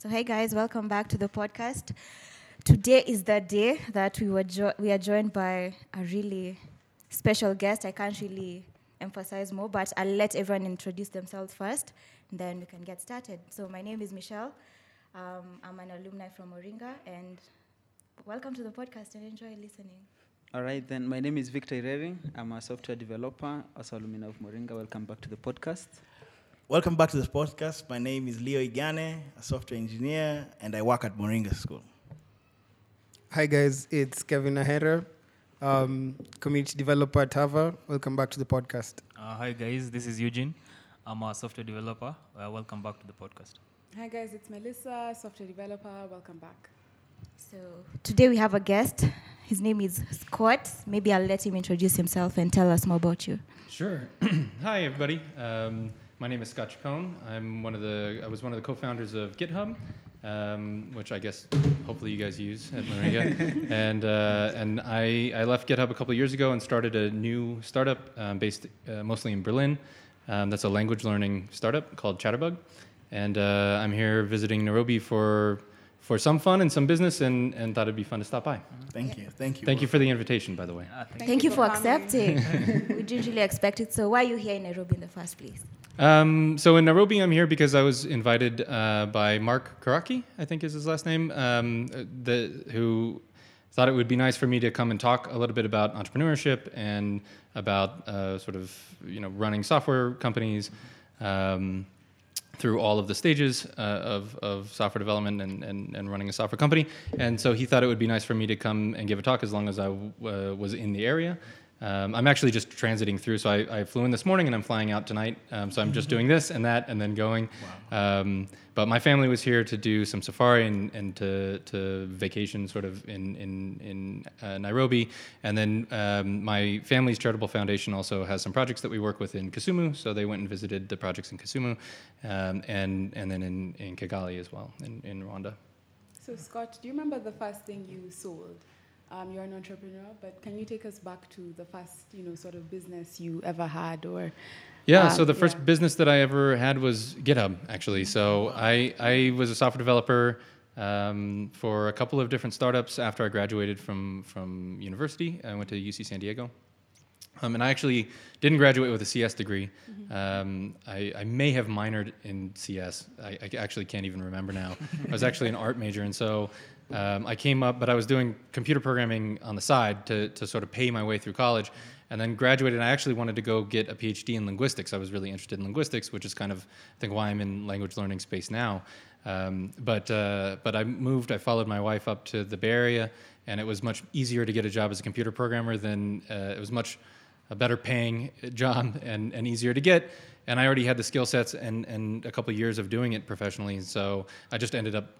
So, hey guys, welcome back to the podcast. Today is the day that we were jo- we are joined by a really special guest. I can't really emphasize more, but I'll let everyone introduce themselves first, and then we can get started. So, my name is Michelle. Um, I'm an alumni from Moringa, and welcome to the podcast and enjoy listening. All right, then my name is Victor Irering. I'm a software developer, also alumni of Moringa. Welcome back to the podcast. Welcome back to this podcast. My name is Leo Igane, a software engineer, and I work at Moringa School. Hi guys, it's Kevin Ahera, um, community developer at Hava. Welcome back to the podcast. Uh, hi guys, this is Eugene. I'm a software developer. Uh, welcome back to the podcast. Hi guys, it's Melissa, software developer. Welcome back. So, today we have a guest. His name is Scott. Maybe I'll let him introduce himself and tell us more about you. Sure. Hi, everybody. Um, my name is Scott Chacon. I'm one of the. I was one of the co-founders of GitHub, um, which I guess hopefully you guys use at Moringa. and uh, and I, I left GitHub a couple of years ago and started a new startup um, based uh, mostly in Berlin. Um, that's a language learning startup called Chatterbug. And uh, I'm here visiting Nairobi for for some fun and some business, and, and thought it'd be fun to stop by. Thank you. Thank you. Thank you for the invitation, by the way. Thank, you for, coming. accepting. we didn't really expect it. So, why are you here in Nairobi in the first place? Um, so in Nairobi, I'm here because I was invited uh, by Mark Karaki, I think is his last name, um, the, who thought it would be nice for me to come and talk a little bit about entrepreneurship and about uh, sort of you know running software companies um, through all of the stages uh, of, of software development and, and, and running a software company. And so he thought it would be nice for me to come and give a talk as long as I uh, was in the area. Um, I'm actually just transiting through, so I, I, flew in this morning and I'm flying out tonight. Um, so I'm just doing this and that and then going. Um, but my family was here to do some safari and, and to, to vacation sort of in, in, in uh, Nairobi. And then um, my family's charitable foundation also has some projects that we work with in Kisumu. So they went and visited the projects in Kisumu um, and, and then in, in Kigali as well, in, in Rwanda. So, Scott, do you remember the first thing you sold? Um, you're an entrepreneur, but can you take us back to the first, you know, sort of business you ever had, or? Yeah, um, so the first yeah. business that I ever had was GitHub, actually. So I, I was a software developer um, for a couple of different startups after I graduated from, from university. I went to UC San Diego. Um, and I actually didn't graduate with a CS degree. Um, I, I may have minored in CS. I, I actually can't even remember now. I was actually an art major, and so um, I came up, but I was doing computer programming on the side to, to sort of pay my way through college. And then graduated, and I actually wanted to go get a PhD in linguistics. I was really interested in linguistics, which is kind of, I think, why I'm in language learning space now. Um, but, uh, but I moved, I followed my wife up to the Bay Area, and it was much easier to get a job as a computer programmer than, uh, it was much a better paying job and, and easier to get. And I already had the skill sets and, and a couple years of doing it professionally. So I just ended up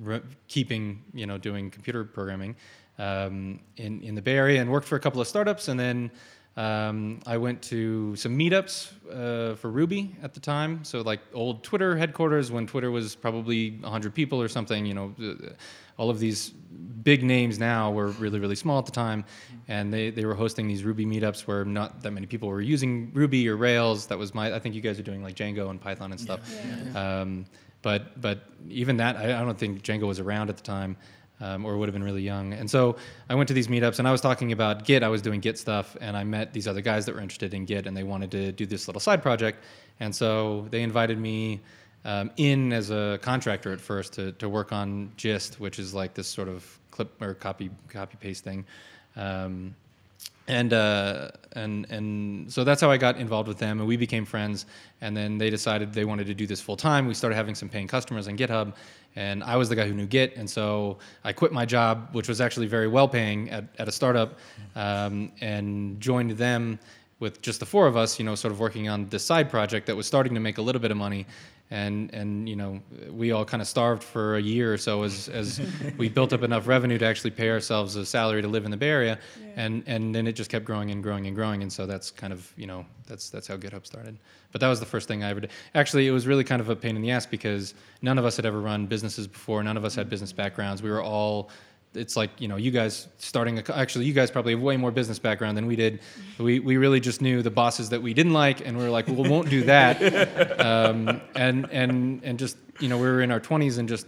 re- keeping, you know, doing computer programming um, in, in the Bay Area and worked for a couple of startups. And then um, I went to some meetups uh, for Ruby at the time. So like old Twitter headquarters when Twitter was probably 100 people or something, you know, uh, all of these big names now were really, really small at the time. And they, they were hosting these Ruby meetups where not that many people were using Ruby or Rails. That was my, I think you guys are doing like Django and Python and stuff. Um, but, but even that, I, I don't think Django was around at the time. Um, or would have been really young. And so I went to these meetups and I was talking about Git. I was doing Git stuff and I met these other guys that were interested in Git and they wanted to do this little side project. And so they invited me um, in as a contractor at first to, to work on Gist, which is like this sort of clip or copy copy paste thing. Um, and uh, and and so that's how I got involved with them, and we became friends. And then they decided they wanted to do this full time. We started having some paying customers on GitHub, and I was the guy who knew Git, and so I quit my job, which was actually very well paying at, at a startup, um, and joined them with just the four of us, you know, sort of working on this side project that was starting to make a little bit of money. And, and you know, we all kind of starved for a year or so as, as we built up enough revenue to actually pay ourselves a salary to live in the Bay Area. And, and then it just kept growing and growing and growing. And so that's kind of, you know, that's, that's how GitHub started. But that was the first thing I ever did. Actually, it was really kind of a pain in the ass because none of us had ever run businesses before. None of us had mm-hmm. business backgrounds. We were all it's like you know you guys starting a, actually you guys probably have way more business background than we did we, we really just knew the bosses that we didn't like and we were like well we won't do that um, and and and just you know we were in our 20s and just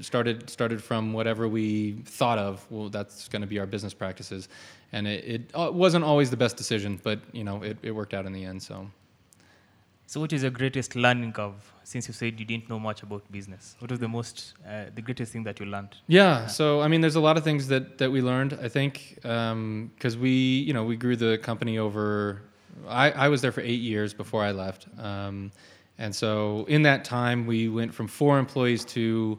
started started from whatever we thought of. Well, that's going to be our business practices, and it, it uh, wasn't always the best decision, but you know it, it worked out in the end. So. So, what is your greatest learning curve? Since you said you didn't know much about business, what was the most, uh, the greatest thing that you learned? Yeah. So I mean, there's a lot of things that that we learned. I think because we, you know, we grew the company over. I, I was there for eight years before I left, um, and so in that time we went from four employees to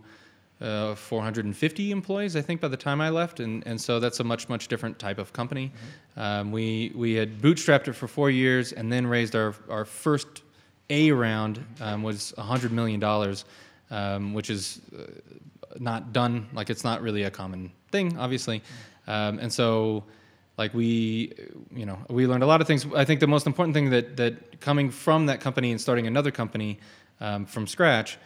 uh, 450 employees. I think by the time I left, and and so that's a much much different type of company. Um, we we had bootstrapped it for four years, and then raised our our first A round um, was 100 million dollars, um, which is uh, not done. Like it's not really a common thing, obviously, um, and so like we you know we learned a lot of things. I think the most important thing that that coming from that company and starting another company um, from scratch.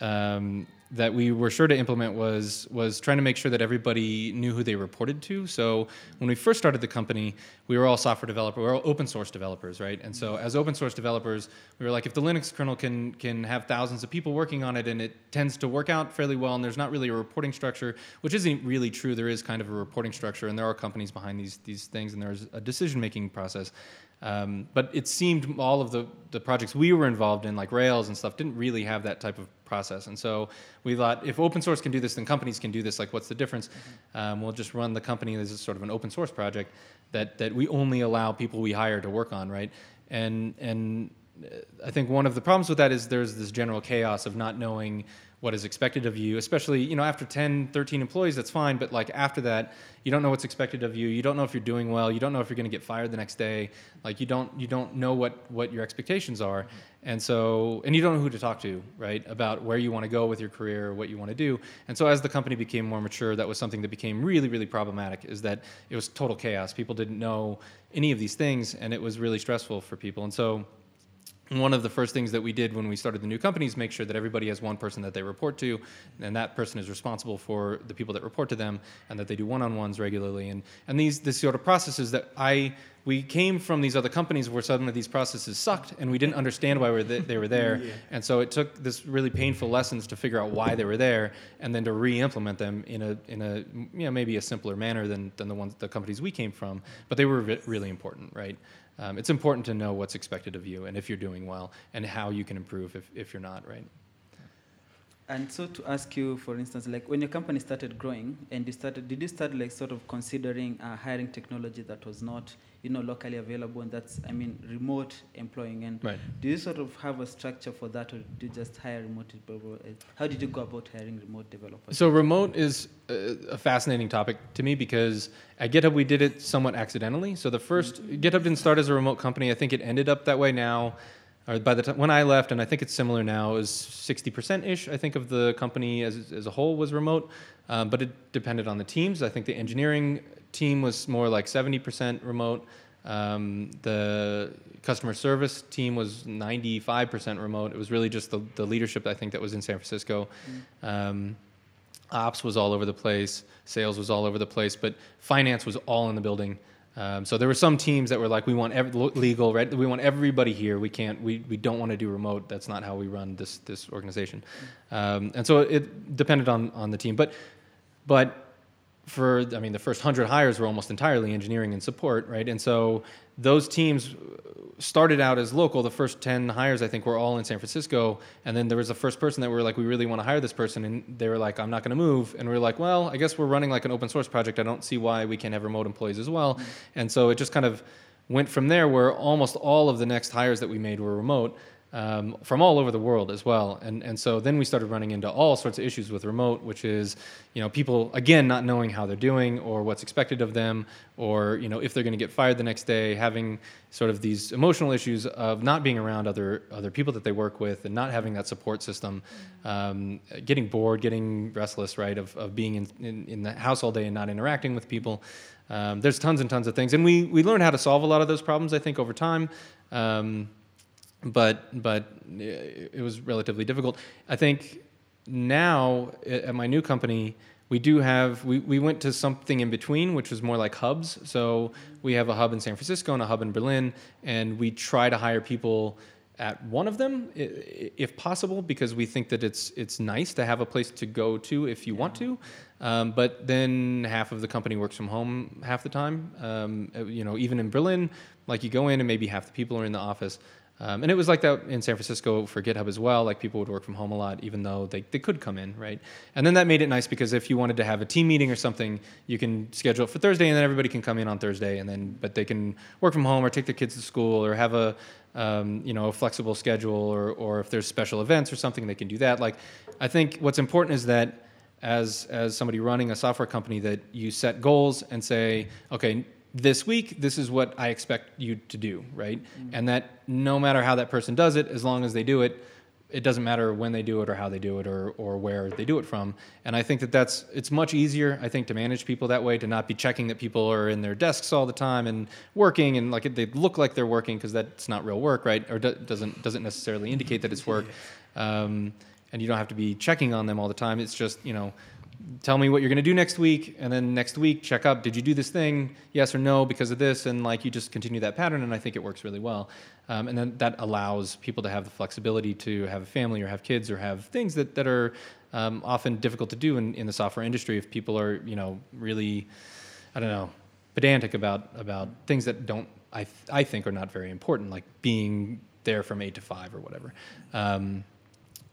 Um, that we were sure to implement was was trying to make sure that everybody knew who they reported to. So when we first started the company, we were all software developers, we were all open source developers, right? And so as open source developers, we were like, if the Linux kernel can can have thousands of people working on it and it tends to work out fairly well, and there's not really a reporting structure, which isn't really true. There is kind of a reporting structure, and there are companies behind these these things, and there's a decision making process. Um, but it seemed all of the, the projects we were involved in, like Rails and stuff, didn't really have that type of process. And so we thought, if open source can do this, then companies can do this. Like, what's the difference? Um, we'll just run the company as a sort of an open source project that, that we only allow people we hire to work on, right? And, and uh, I think one of the problems with that is there's this general chaos of not knowing what is expected of you especially you know after 10 13 employees that's fine but like after that you don't know what's expected of you you don't know if you're doing well you don't know if you're going to get fired the next day like you don't you don't know what what your expectations are. And so and you don't know who to talk to right about where you want to go with your career what you want to do. And so as the company became more mature that was something that became really really problematic is that it was total chaos. People didn't know any of these things and it was really stressful for people. And so one of the first things that we did when we started the new company is make sure that everybody has one person that they report to, and that person is responsible for the people that report to them, and that they do one-on-ones regularly. And and these this sort of processes that I we came from these other companies where suddenly these processes sucked, and we didn't understand why they, they were there. yeah. And so it took this really painful lessons to figure out why they were there, and then to re-implement them in a in a you know maybe a simpler manner than than the ones the companies we came from. But they were really important, right? Um, it's important to know what's expected of you and if you're doing well and how you can improve if, if you're not, right? And so to ask you, for instance, like when your company started growing and you started, did you start like sort of considering uh, hiring technology that was not, you know, locally available and that's, I mean, remote employing? And right. do you sort of have a structure for that or do you just hire remote developers? How did you go about hiring remote developers? So remote is a, a fascinating topic to me because at GitHub we did it somewhat accidentally. So the 1st mm-hmm. GitHub didn't start as a remote company. I think it ended up that way now or by the time when I left, and I think it's similar now, is 60% ish. I think of the company as, as a whole was remote, um, but it depended on the teams. I think the engineering team was more like 70% remote. Um, the customer service team was 95% remote. It was really just the, the leadership, I think, that was in San Francisco. Mm. Um, ops was all over the place, sales was all over the place, but finance was all in the building. Um, so there were some teams that were like, we want every, legal, right? We want everybody here. We can't, we, we don't want to do remote. That's not how we run this this organization. Um, and so it depended on on the team, but but for I mean the first hundred hires were almost entirely engineering and support, right? And so those teams started out as local. The first 10 hires, I think, were all in San Francisco. And then there was the first person that we were like, we really want to hire this person. And they were like, I'm not going to move. And we are like, well, I guess we're running like an open source project. I don't see why we can't have remote employees as well. Mm-hmm. And so it just kind of went from there where almost all of the next hires that we made were remote um, from all over the world as well. And, and so then we started running into all sorts of issues with remote, which is, you know, people, again, not knowing how they're doing or what's expected of them or, you know, if they're going to get fired the next day, having sort of these emotional issues of not being around other, other people that they work with and not having that support system, um, getting bored, getting restless, right, of, of being in, in, in the house all day and not interacting with people. Um, there's tons and tons of things. And we, we learned how to solve a lot of those problems, I think, over time. Um, but but it was relatively difficult. I think now at my new company, we do have we, we went to something in between, which was more like hubs. So we have a hub in San Francisco and a hub in Berlin, and we try to hire people at one of them, if possible, because we think that it's it's nice to have a place to go to if you want to. Um, but then half of the company works from home half the time. Um, uh, you know, even in Berlin, like you go in and maybe half the people are in the office. Um, and it was like that in San Francisco for GitHub as well. Like people would work from home a lot, even though they, they could come in, right? And then that made it nice because if you wanted to have a team meeting or something, you can schedule it for Thursday, and then everybody can come in on Thursday, and then but they can work from home or take their kids to school or have a um, you know a flexible schedule, or or if there's special events or something, they can do that. Like I think what's important is that as as somebody running a software company that you set goals and say, okay, this week this is what I expect you to do, right? And that no matter how that person does it, as long as they do it, it doesn't matter when they do it or how they do it or or where they do it from. And I think that that's it's much easier I think to manage people that way to not be checking that people are in their desks all the time and working and like they look like they're working because that's not real work, right? Or do, doesn't doesn't necessarily indicate that it's work. Um, and you don't have to be checking on them all the time. It's just, you know, tell me what you're going to do next week and then next week check up did you do this thing? Yes or no because of this and like you just continue that pattern and i think it works really well. Um, and then that allows people to have the flexibility to have a family or have kids or have things that, that are um, often difficult to do in, in the software industry if people are you know really i don't know pedantic about about things that don't i, th- I think are not very important like being there from 8 to 5 or whatever. Um,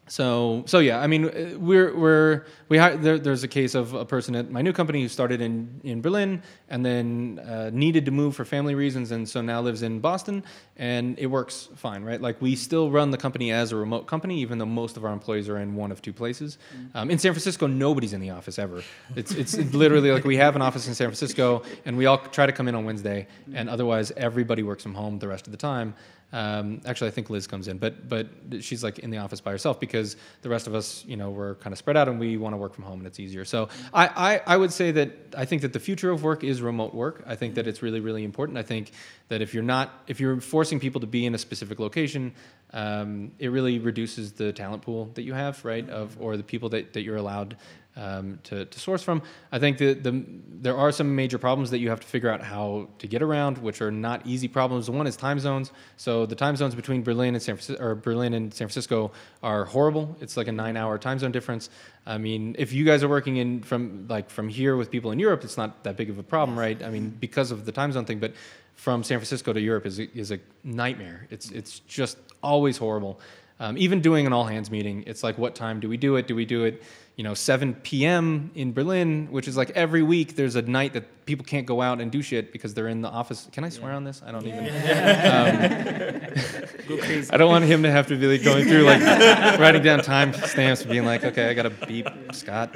so, so yeah, I mean, uh, we're we're we hi- there, there's a case of a person at my new company who started in in Berlin and then uh, needed to move for family reasons, and so now lives in Boston, and it works fine, right? Like we still run the company as a remote company, even though most of our employees are in one of two places. Um, in San Francisco, nobody's in the office ever. It's it's literally like we have an office in San Francisco, and we all try to come in on Wednesday, and otherwise everybody works from home the rest of the time. Um, actually, I think Liz comes in, but but she's like in the office by herself because the rest of us, you know, we're kind of spread out and we want to work from home and it's easier. So I, I, I would say that I think that the future of work is remote work. I think that it's really really important. I think that if you're not if you're forcing people to be in a specific location, um, it really reduces the talent pool that you have, right? Of or the people that, that you're allowed um, to, to source from. I think that the, there are some major problems that you have to figure out how to get around, which are not easy problems. One is time zones. So the time zones between Berlin and San Francisco, or Berlin and San Francisco are horrible. It's like a nine-hour time zone difference. I mean, if you guys are working in from like from here with people in Europe, it's not that big of a problem, right? I mean, because of the time zone thing, but from San Francisco to Europe is a, is a nightmare. It's it's just always horrible. Um, even doing an all hands meeting, it's like, what time do we do it? Do we do it, you know, 7 p.m. in Berlin, which is like every week there's a night that people can't go out and do shit because they're in the office. Can I swear on this? I don't even. Um, I don't want him to have to be like going through like writing down time stamps, and being like, okay, I got to beep Scott.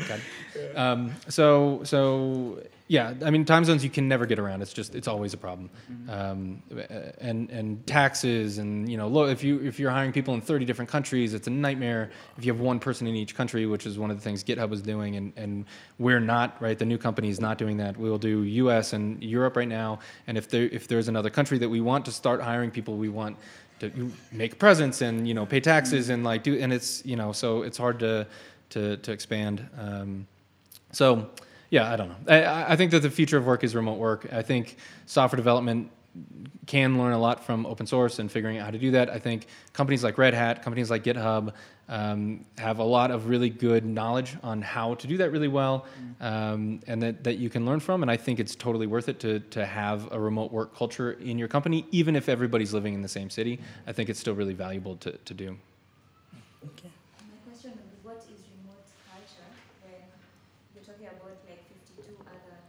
Um, so so yeah, I mean time zones you can never get around. It's just it's always a problem. Um, and and taxes and you know lo- if you if you're hiring people in 30 different countries, it's a nightmare. If you have one person in each country, which is one of the things GitHub is doing, and and we're not right. The new company is not doing that. We will do U.S. and Europe right now. And if there if there's another country that we want to start hiring people, we want to make presence and you know pay taxes and like do and it's you know so it's hard to to to expand. Um, so, yeah, I don't know. I, I think that the future of work is remote work. I think software development can learn a lot from open source and figuring out how to do that. I think companies like Red Hat, companies like GitHub, um, have a lot of really good knowledge on how to do that really well, um, and that, that you can learn from. And I think it's totally worth it to, to have a remote work culture in your company, even if everybody's living in the same city. I think it's still really valuable to, to do. My question would be, what is remote culture when you're talking about like 52 other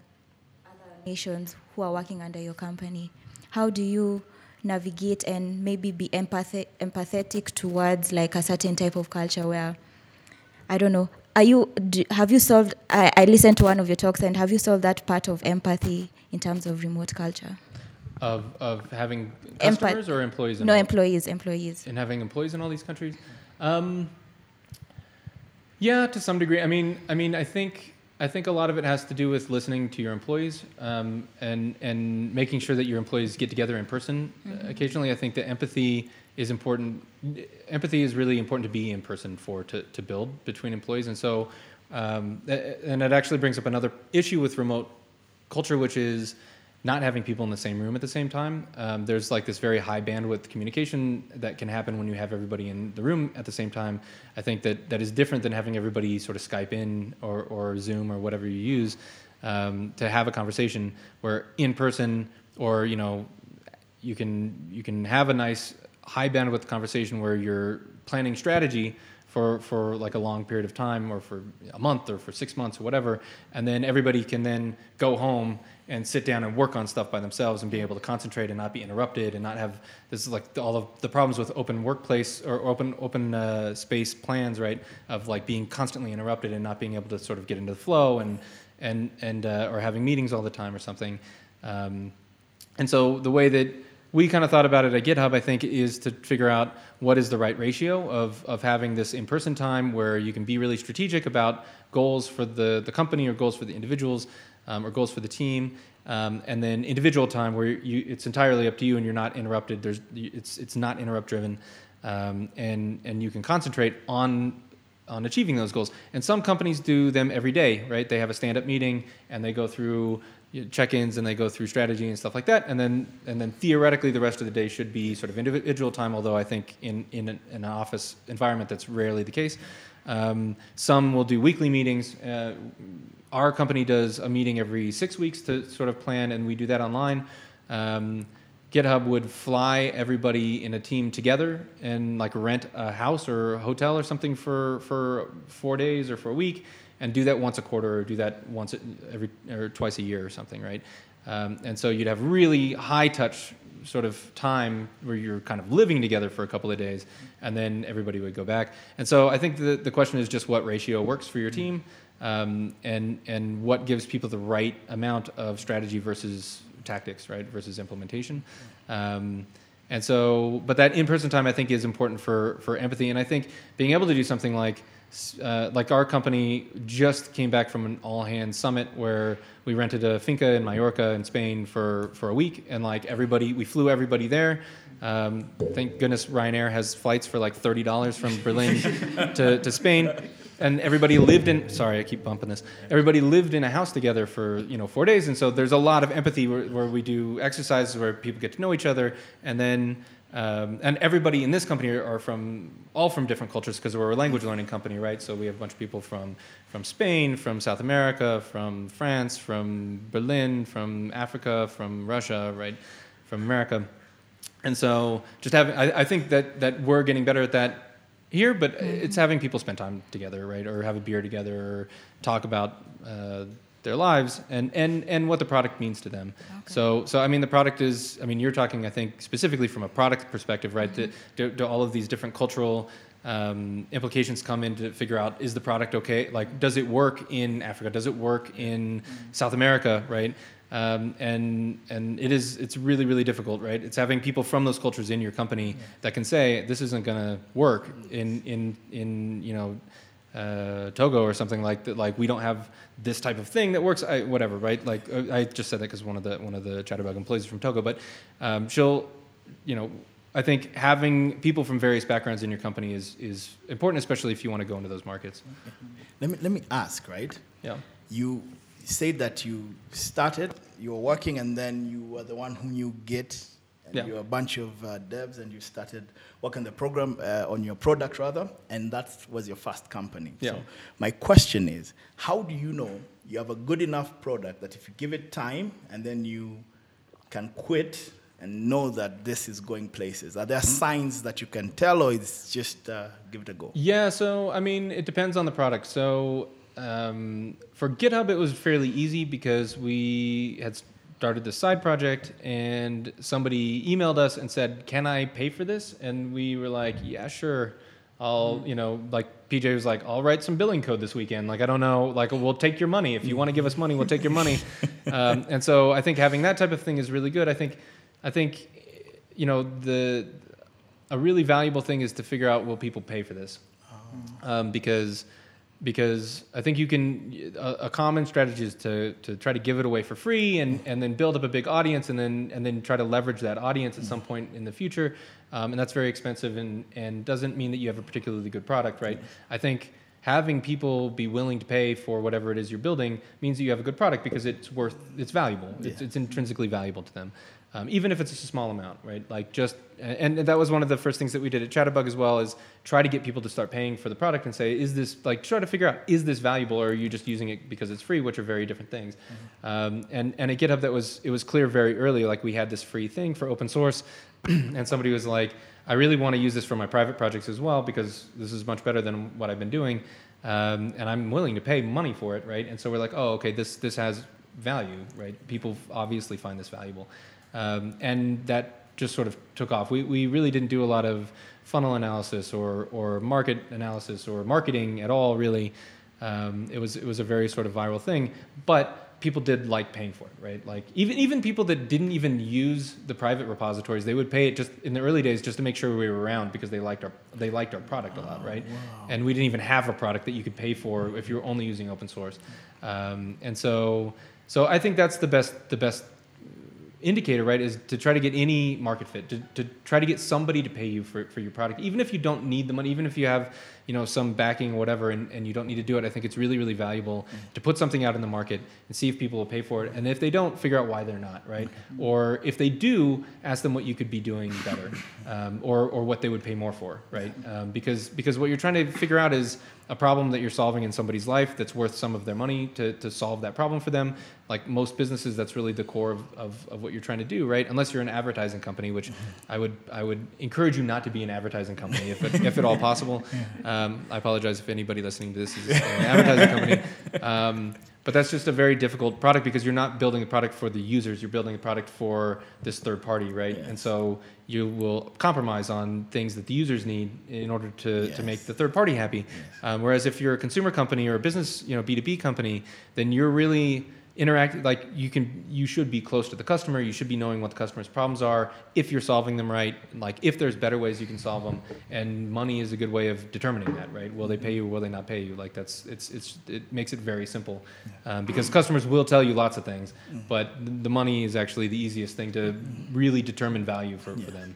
nations who are working under your company? How do you navigate and maybe be empathic empathetic towards like a certain type of culture where I don't know. Are you do, have you solved? I, I listened to one of your talks, and have you solved that part of empathy in terms of remote culture? Of, of having Empath- customers or employees? in No all- employees, employees. and having employees in all these countries. Um, yeah, to some degree. I mean, I mean, I think I think a lot of it has to do with listening to your employees um, and and making sure that your employees get together in person uh, occasionally. I think that empathy is important. Empathy is really important to be in person for to to build between employees, and so um, and it actually brings up another issue with remote culture, which is not having people in the same room at the same time. Um, there's like this very high bandwidth communication that can happen when you have everybody in the room at the same time. I think that that is different than having everybody sort of Skype in or, or Zoom or whatever you use um, to have a conversation where in person or you know you can you can have a nice high bandwidth conversation where you're planning strategy for, for like a long period of time or for a month or for six months or whatever and then everybody can then go home and sit down and work on stuff by themselves and be able to concentrate and not be interrupted and not have this is like all of the problems with open workplace or open open uh, space plans right? Of like being constantly interrupted and not being able to sort of get into the flow and and and uh, or having meetings all the time or something. Um, and so the way that we kind of thought about it at GitHub, I think, is to figure out what is the right ratio of, of having this in person time where you can be really strategic about goals for the, the company or goals for the individuals um, or goals for the team. Um, and then individual time where you, it's entirely up to you and you're not interrupted. There's, it's, it's not interrupt driven. Um, and, and you can concentrate on on achieving those goals. And some companies do them every day, right? They have a stand-up meeting and they go through check-ins and they go through strategy and stuff like that. And then and then theoretically the rest of the day should be sort of individual time. Although I think in in an, an office environment that's rarely the case. Um, some will do weekly meetings. Uh, our company does a meeting every six weeks to sort of plan, and we do that online. Um, GitHub would fly everybody in a team together and like rent a house or a hotel or something for for four days or for a week, and do that once a quarter or do that once every or twice a year or something, right? Um, and so you'd have really high touch sort of time where you're kind of living together for a couple of days, and then everybody would go back. And so I think the the question is just what ratio works for your team. Um, and and what gives people the right amount of strategy versus tactics, right, versus implementation. Um, and so, but that in-person time I think is important for for empathy, and I think being able to do something like uh, like our company just came back from an all hands summit where we rented a finca in Mallorca in Spain for for a week, and like everybody, we flew everybody there. Um, thank goodness Ryanair has flights for like thirty dollars from Berlin to, to Spain and everybody lived in sorry i keep bumping this. Everybody lived in a house together for you know four days. And so there's a lot of empathy where, where we do exercises where people get to know each other. And then um, and everybody in this company are from all from different cultures because we're a language learning company right? So we have a bunch of people from from spain from south america from france from berlin from africa from russia right? From america. And so just having I, I think that that we're getting better at that here, but mm-hmm. it's having people spend time together, right, or have a beer together, or talk about uh, their lives and, and and what the product means to them. Okay. So so I mean the product is I mean you're talking I think specifically from a product perspective, right? Mm-hmm. Do, do, all of these different cultural um, implications come in to figure out is the product okay? Like does it work in Africa? Does it work in mm-hmm. South America? Right? Um, and and it is it's really really difficult, right? It's having people from those cultures in your company yeah. that can say this isn't going to work in in in you know uh, Togo or something like that. Like we don't have this type of thing that works. I, whatever, right? Like I just said that because one of the one of the Chatterbug employees is from Togo, but um, she'll, you know, I think having people from various backgrounds in your company is is important, especially if you want to go into those markets. Let me let me ask, right? Yeah. You said that you started, you were working, and then you were the one who knew Git, and yeah. you were a bunch of uh, devs, and you started working the program uh, on your product rather, and that was your first company. Yeah. So my question is, how do you know you have a good enough product that if you give it time and then you can quit and know that this is going places? Are there signs that you can tell, or it's just uh, give it a go? Yeah, so I mean, it depends on the product. So um, for GitHub, it was fairly easy because we had started this side project and somebody emailed us and said, "Can I pay for this?" And we were like, "Yeah, sure." I'll, you know, like PJ was like, I'll write some billing code this weekend. Like, I don't know, like, we'll take your money. If you want to give us money, we'll take your money. Um, and so I think having that type of thing is really good. I think, I think, you know, the, a really valuable thing is to figure out will people pay for this? Oh. Um, because because I think you can a, a, common strategy is to to try to give it away for free and and then build up a big audience and then and then try to leverage that audience at some point in the future, um, and that's very expensive and and doesn't mean that you have a particularly good product, right? I think having people be willing to pay for whatever it is you're building means that you have a good product because it's worth it's valuable. It's, it's intrinsically valuable to them um, even if it's a small amount right? Like just and, and that was one of the first things that we did at chatterbug as well is try to get people to start paying for the product and say is this like try to figure out is this valuable or are you just using it because it's free? Which are very different things. Um, and and at github that was it was clear very early like we had this free thing for open source and somebody was like i really want to use this for my private projects as well because this is much better than what i've been doing um, and i'm willing to pay money for it right? And so we're like oh okay this this has value right? People obviously find this valuable um, and that just sort of took off. We, we really didn't do a lot of funnel analysis or, or market analysis or marketing at all really. Um, it was it was a very sort of viral thing but people did like paying for it right? Like even even people that didn't even use the private repositories they would pay it just in the early days just to make sure we were around because they liked our they liked our product a lot right? and we didn't even have a product that you could pay for if you were only using open source. Um, and so so i think that's the best the best indicator, right, is to try to get any market fit, to, to try to get somebody to pay you for, for your product, even if you don't need the money, even if you have, you know, some backing or whatever, and, and you don't need to do it. I think it's really, really valuable to put something out in the market and see if people will pay for it. And if they don't, figure out why they're not, right? Or if they do, ask them what you could be doing better, um, or, or what they would pay more for, right? Um, because, because what you're trying to figure out is a problem that you're solving in somebody's life that's worth some of their money to, to solve that problem for them. Like most businesses, that's really the core of, of, of what you're trying to do, right? Unless you're an advertising company, which I would I would encourage you not to be an advertising company if, it, if at all possible. Um, I apologize if anybody listening to this is an advertising company. Um, but that's just a very difficult product because you're not building a product for the users, you're building a product for this third party, right? And so you will compromise on things that the users need in order to, to make the third party happy. Um, whereas if you're a consumer company or a business, you know, B2B company, then you're really interact like you can you should be close to the customer you should be knowing what the customer's problems are if you're solving them right like if there's better ways you can solve them and money is a good way of determining that right? Will they pay you or will they not pay you? Like that's it's it's it makes it very simple um, because customers will tell you lots of things but the money is actually the easiest thing to really determine value for, for them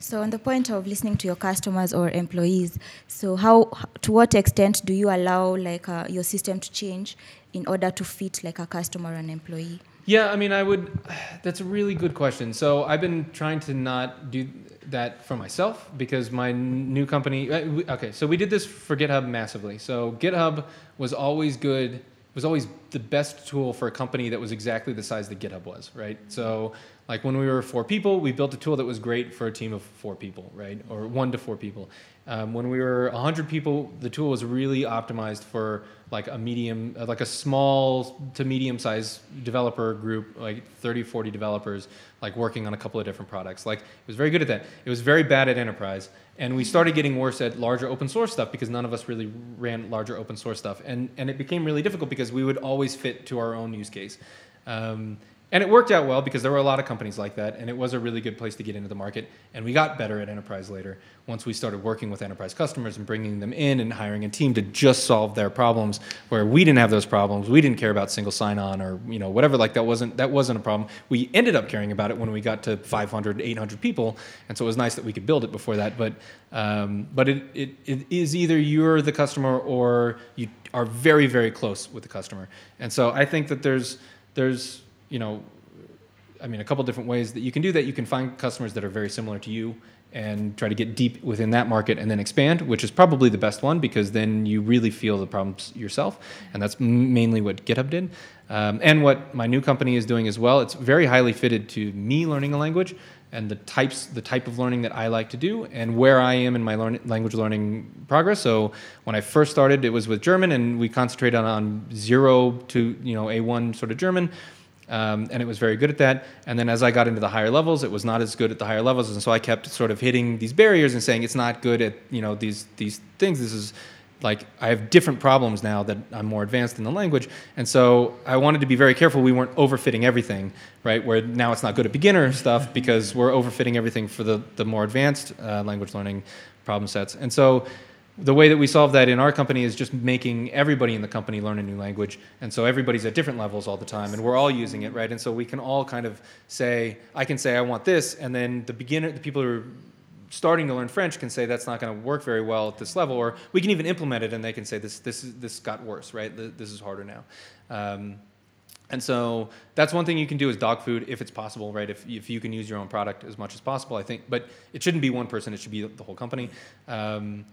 So, on the point of listening to your customers or employees, so how, to what extent do you allow like uh, your system to change in order to fit like a customer or an employee? Yeah, I mean, I would. That's a really good question. So I've been trying to not do that for myself because my new company. uh, Okay, so we did this for GitHub massively. So GitHub was always good. Was always the best tool for a company that was exactly the size that GitHub was, right? So, like when we were four people, we built a tool that was great for a team of four people, right, or one to four people. Um, when we were 100 people, the tool was really optimized for like a medium, uh, like a small to medium sized developer group, like 30, 40 developers, like working on a couple of different products. Like it was very good at that. It was very bad at enterprise. And we started getting worse at larger open source stuff because none of us really ran larger open source stuff. And, and it became really difficult because we would always fit to our own use case. Um, and it worked out well because there were a lot of companies like that, and it was a really good place to get into the market. And we got better at enterprise later once we started working with enterprise customers and bringing them in and hiring a team to just solve their problems. Where we didn't have those problems, we didn't care about single sign-on or you know whatever. Like that wasn't that wasn't a problem. We ended up caring about it when we got to 500, 800 people, and so it was nice that we could build it before that. But um, but it, it, it is either you're the customer or you are very very close with the customer. And so I think that there's there's you know, I mean, a couple different ways that you can do that. You can find customers that are very similar to you and try to get deep within that market and then expand, which is probably the best one because then you really feel the problems yourself. And that's mainly what GitHub did. Um, and what my new company is doing as well. It's very highly fitted to me learning a language and the types, the type of learning that I like to do, and where I am in my learn, language learning progress. So when I first started, it was with German, and we concentrated on, on zero to you know A1 sort of German. Um, and it was very good at that. And then as I got into the higher levels, it was not as good at the higher levels, and so I kept sort of hitting these barriers and saying it's not good at you know these these things. This is like I have different problems now that I'm more advanced in the language, and so I wanted to be very careful we weren't overfitting everything, right? Where now it's not good at beginner stuff because we're overfitting everything for the the more advanced uh, language learning problem sets, and so the way that we solve that in our company is just making everybody in the company learn a new language and so everybody's at different levels all the time and we're all using it right and so we can all kind of say i can say i want this and then the beginner the people who are starting to learn French can say that's not going to work very well at this level, or we can even implement it and they can say this this this got worse, right? This is harder now. Um, and so that's one thing you can do is dog food if it's possible, right? If, if you can use your own product as much as possible, I think. But it shouldn't be one person; it should be the whole company. Um,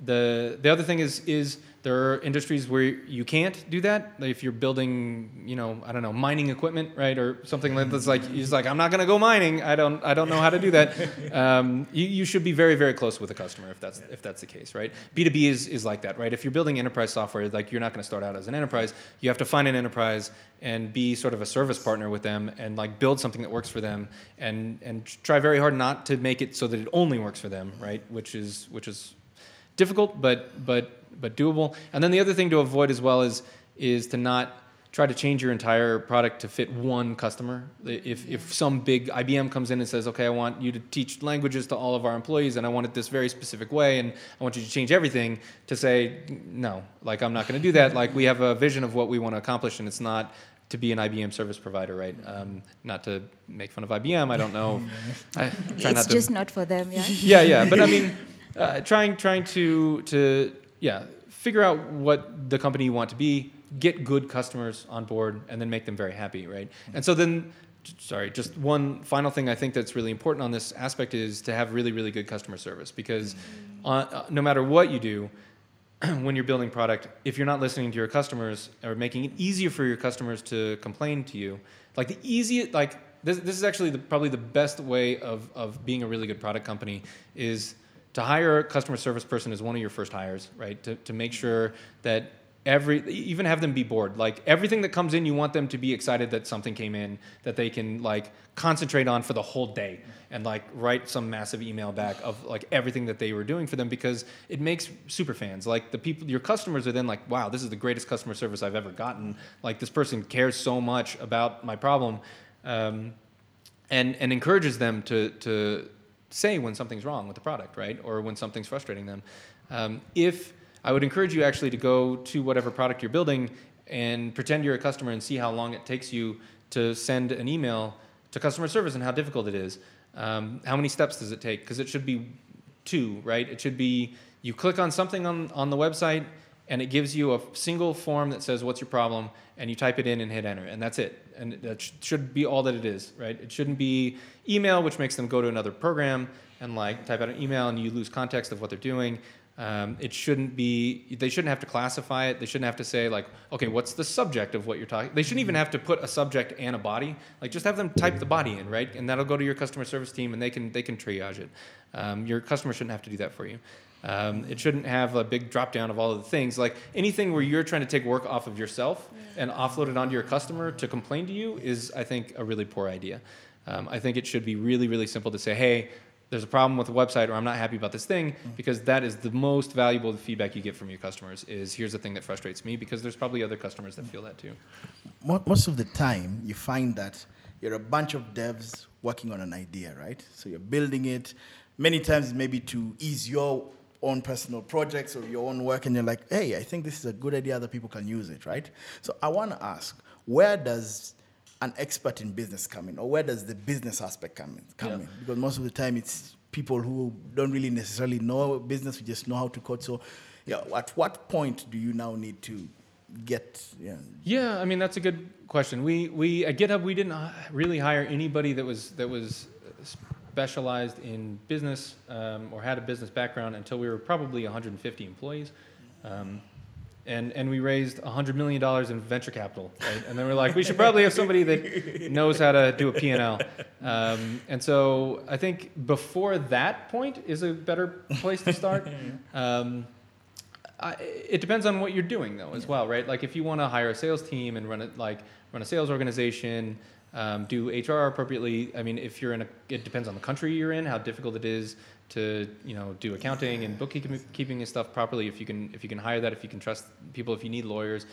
the the other thing is is there are industries where you can't do that. Like if you're building, you know, I don't know, mining equipment, right, or something like that's like he's like, I'm not going to go mining. I don't I don't know how to do that. Um, you, you should be very very close with the customer if that's if that's the case, right? B2B is is like that, right? If you're building enterprise software, like you're not going to start out as an enterprise. You have to find an enterprise and be sort of a service partner with them and like build something that works for them and and try very hard not to make it so that it only works for them, right? Which is which is difficult but but but doable and then the other thing to avoid as well is is to not try to change your entire product to fit one customer if if some big IBM comes in and says okay I want you to teach languages to all of our employees and I want it this very specific way and I want you to change everything to say no like I'm not going to do that like we have a vision of what we want to accomplish and it's not to be an IBM service provider, right? Um, not to make fun of IBM, I don't know. I try it's not to just not for them, yeah. yeah, yeah. But I mean, uh, trying trying to to yeah figure out what the company you want to be, get good customers on board, and then make them very happy, right? And so then. Sorry, just one final thing I think that's really important on this aspect is to have really, really good customer service because uh, uh, no matter what you do, when you're building product, if you're not listening to your customers or making it easier for your customers to complain to you, like the easiest, like this, this is actually the, probably the best way of, of being a really good product company is to hire a customer service person is one of your first hires, right? To, to make sure that every, even have them be bored. Like everything that comes in, you want them to be excited that something came in that they can like concentrate on for the whole day and like write some massive email back of like everything that they were doing for them because it makes super fans like the people your customers are then like wow this is the greatest customer service i've ever gotten like this person cares so much about my problem um, and and encourages them to to say when something's wrong with the product right or when something's frustrating them um, if i would encourage you actually to go to whatever product you're building and pretend you're a customer and see how long it takes you to send an email to customer service and how difficult it is. Um, how many steps does it take? Because it should be two, right? It should be you click on something on, on the website and it gives you a single form that says what's your problem? And you type it in and hit enter and that's it. And that should be all that it is right? It shouldn't be email which makes them go to another program and like type out an email and you lose context of what they're doing. Um, it shouldn't be they shouldn't have to classify it. They shouldn't have to say like okay what's the subject of what you're talking they shouldn't even have to put a subject and a body. Like just have them type the body in right? And that'll go to your customer service team and they can they can triage it. Um, your customer shouldn't have to do that for you um, it shouldn't have a big drop down of all of the things like anything where you're trying to take work off of yourself and offload it onto your customer to complain to you is i think a really poor idea um, i think it should be really really simple to say hey there's a problem with the website or I'm not happy about this thing because that is the most valuable feedback you get from your customers is here's the thing that frustrates me because there's probably other customers that feel that too. Most of the time, you find that you're a bunch of devs working on an idea, right? So you're building it. Many times, maybe to ease your own personal projects or your own work, and you're like, hey, I think this is a good idea, other people can use it, right? So I want to ask, where does an expert in business come in, or where does the business aspect come in? Come Yeah. in? Because most of the time, it's people who don't really necessarily know business, we just know how to code. So, yeah, at what point do you now need to get? Yeah, Yeah, I mean that's a good question. We we at GitHub we didn't really hire anybody that was that was specialized in business um, or had a business background until we were probably 150 employees. Um, and, and we raised $100 million in venture capital, right? And then we're like, we should probably have somebody that knows how to do a P&L. Um, and so I think before that point is a better place to start. Um, I, it depends on what you're doing though as well, right? Like if you want to hire a sales team and run it like run a sales organization, um, do HR appropriately. I mean, if you're in a, it depends on the country you're in, how difficult it is to you know do accounting and bookkeeping and stuff properly. If you can if you can hire that, if you can trust people, if you need lawyers,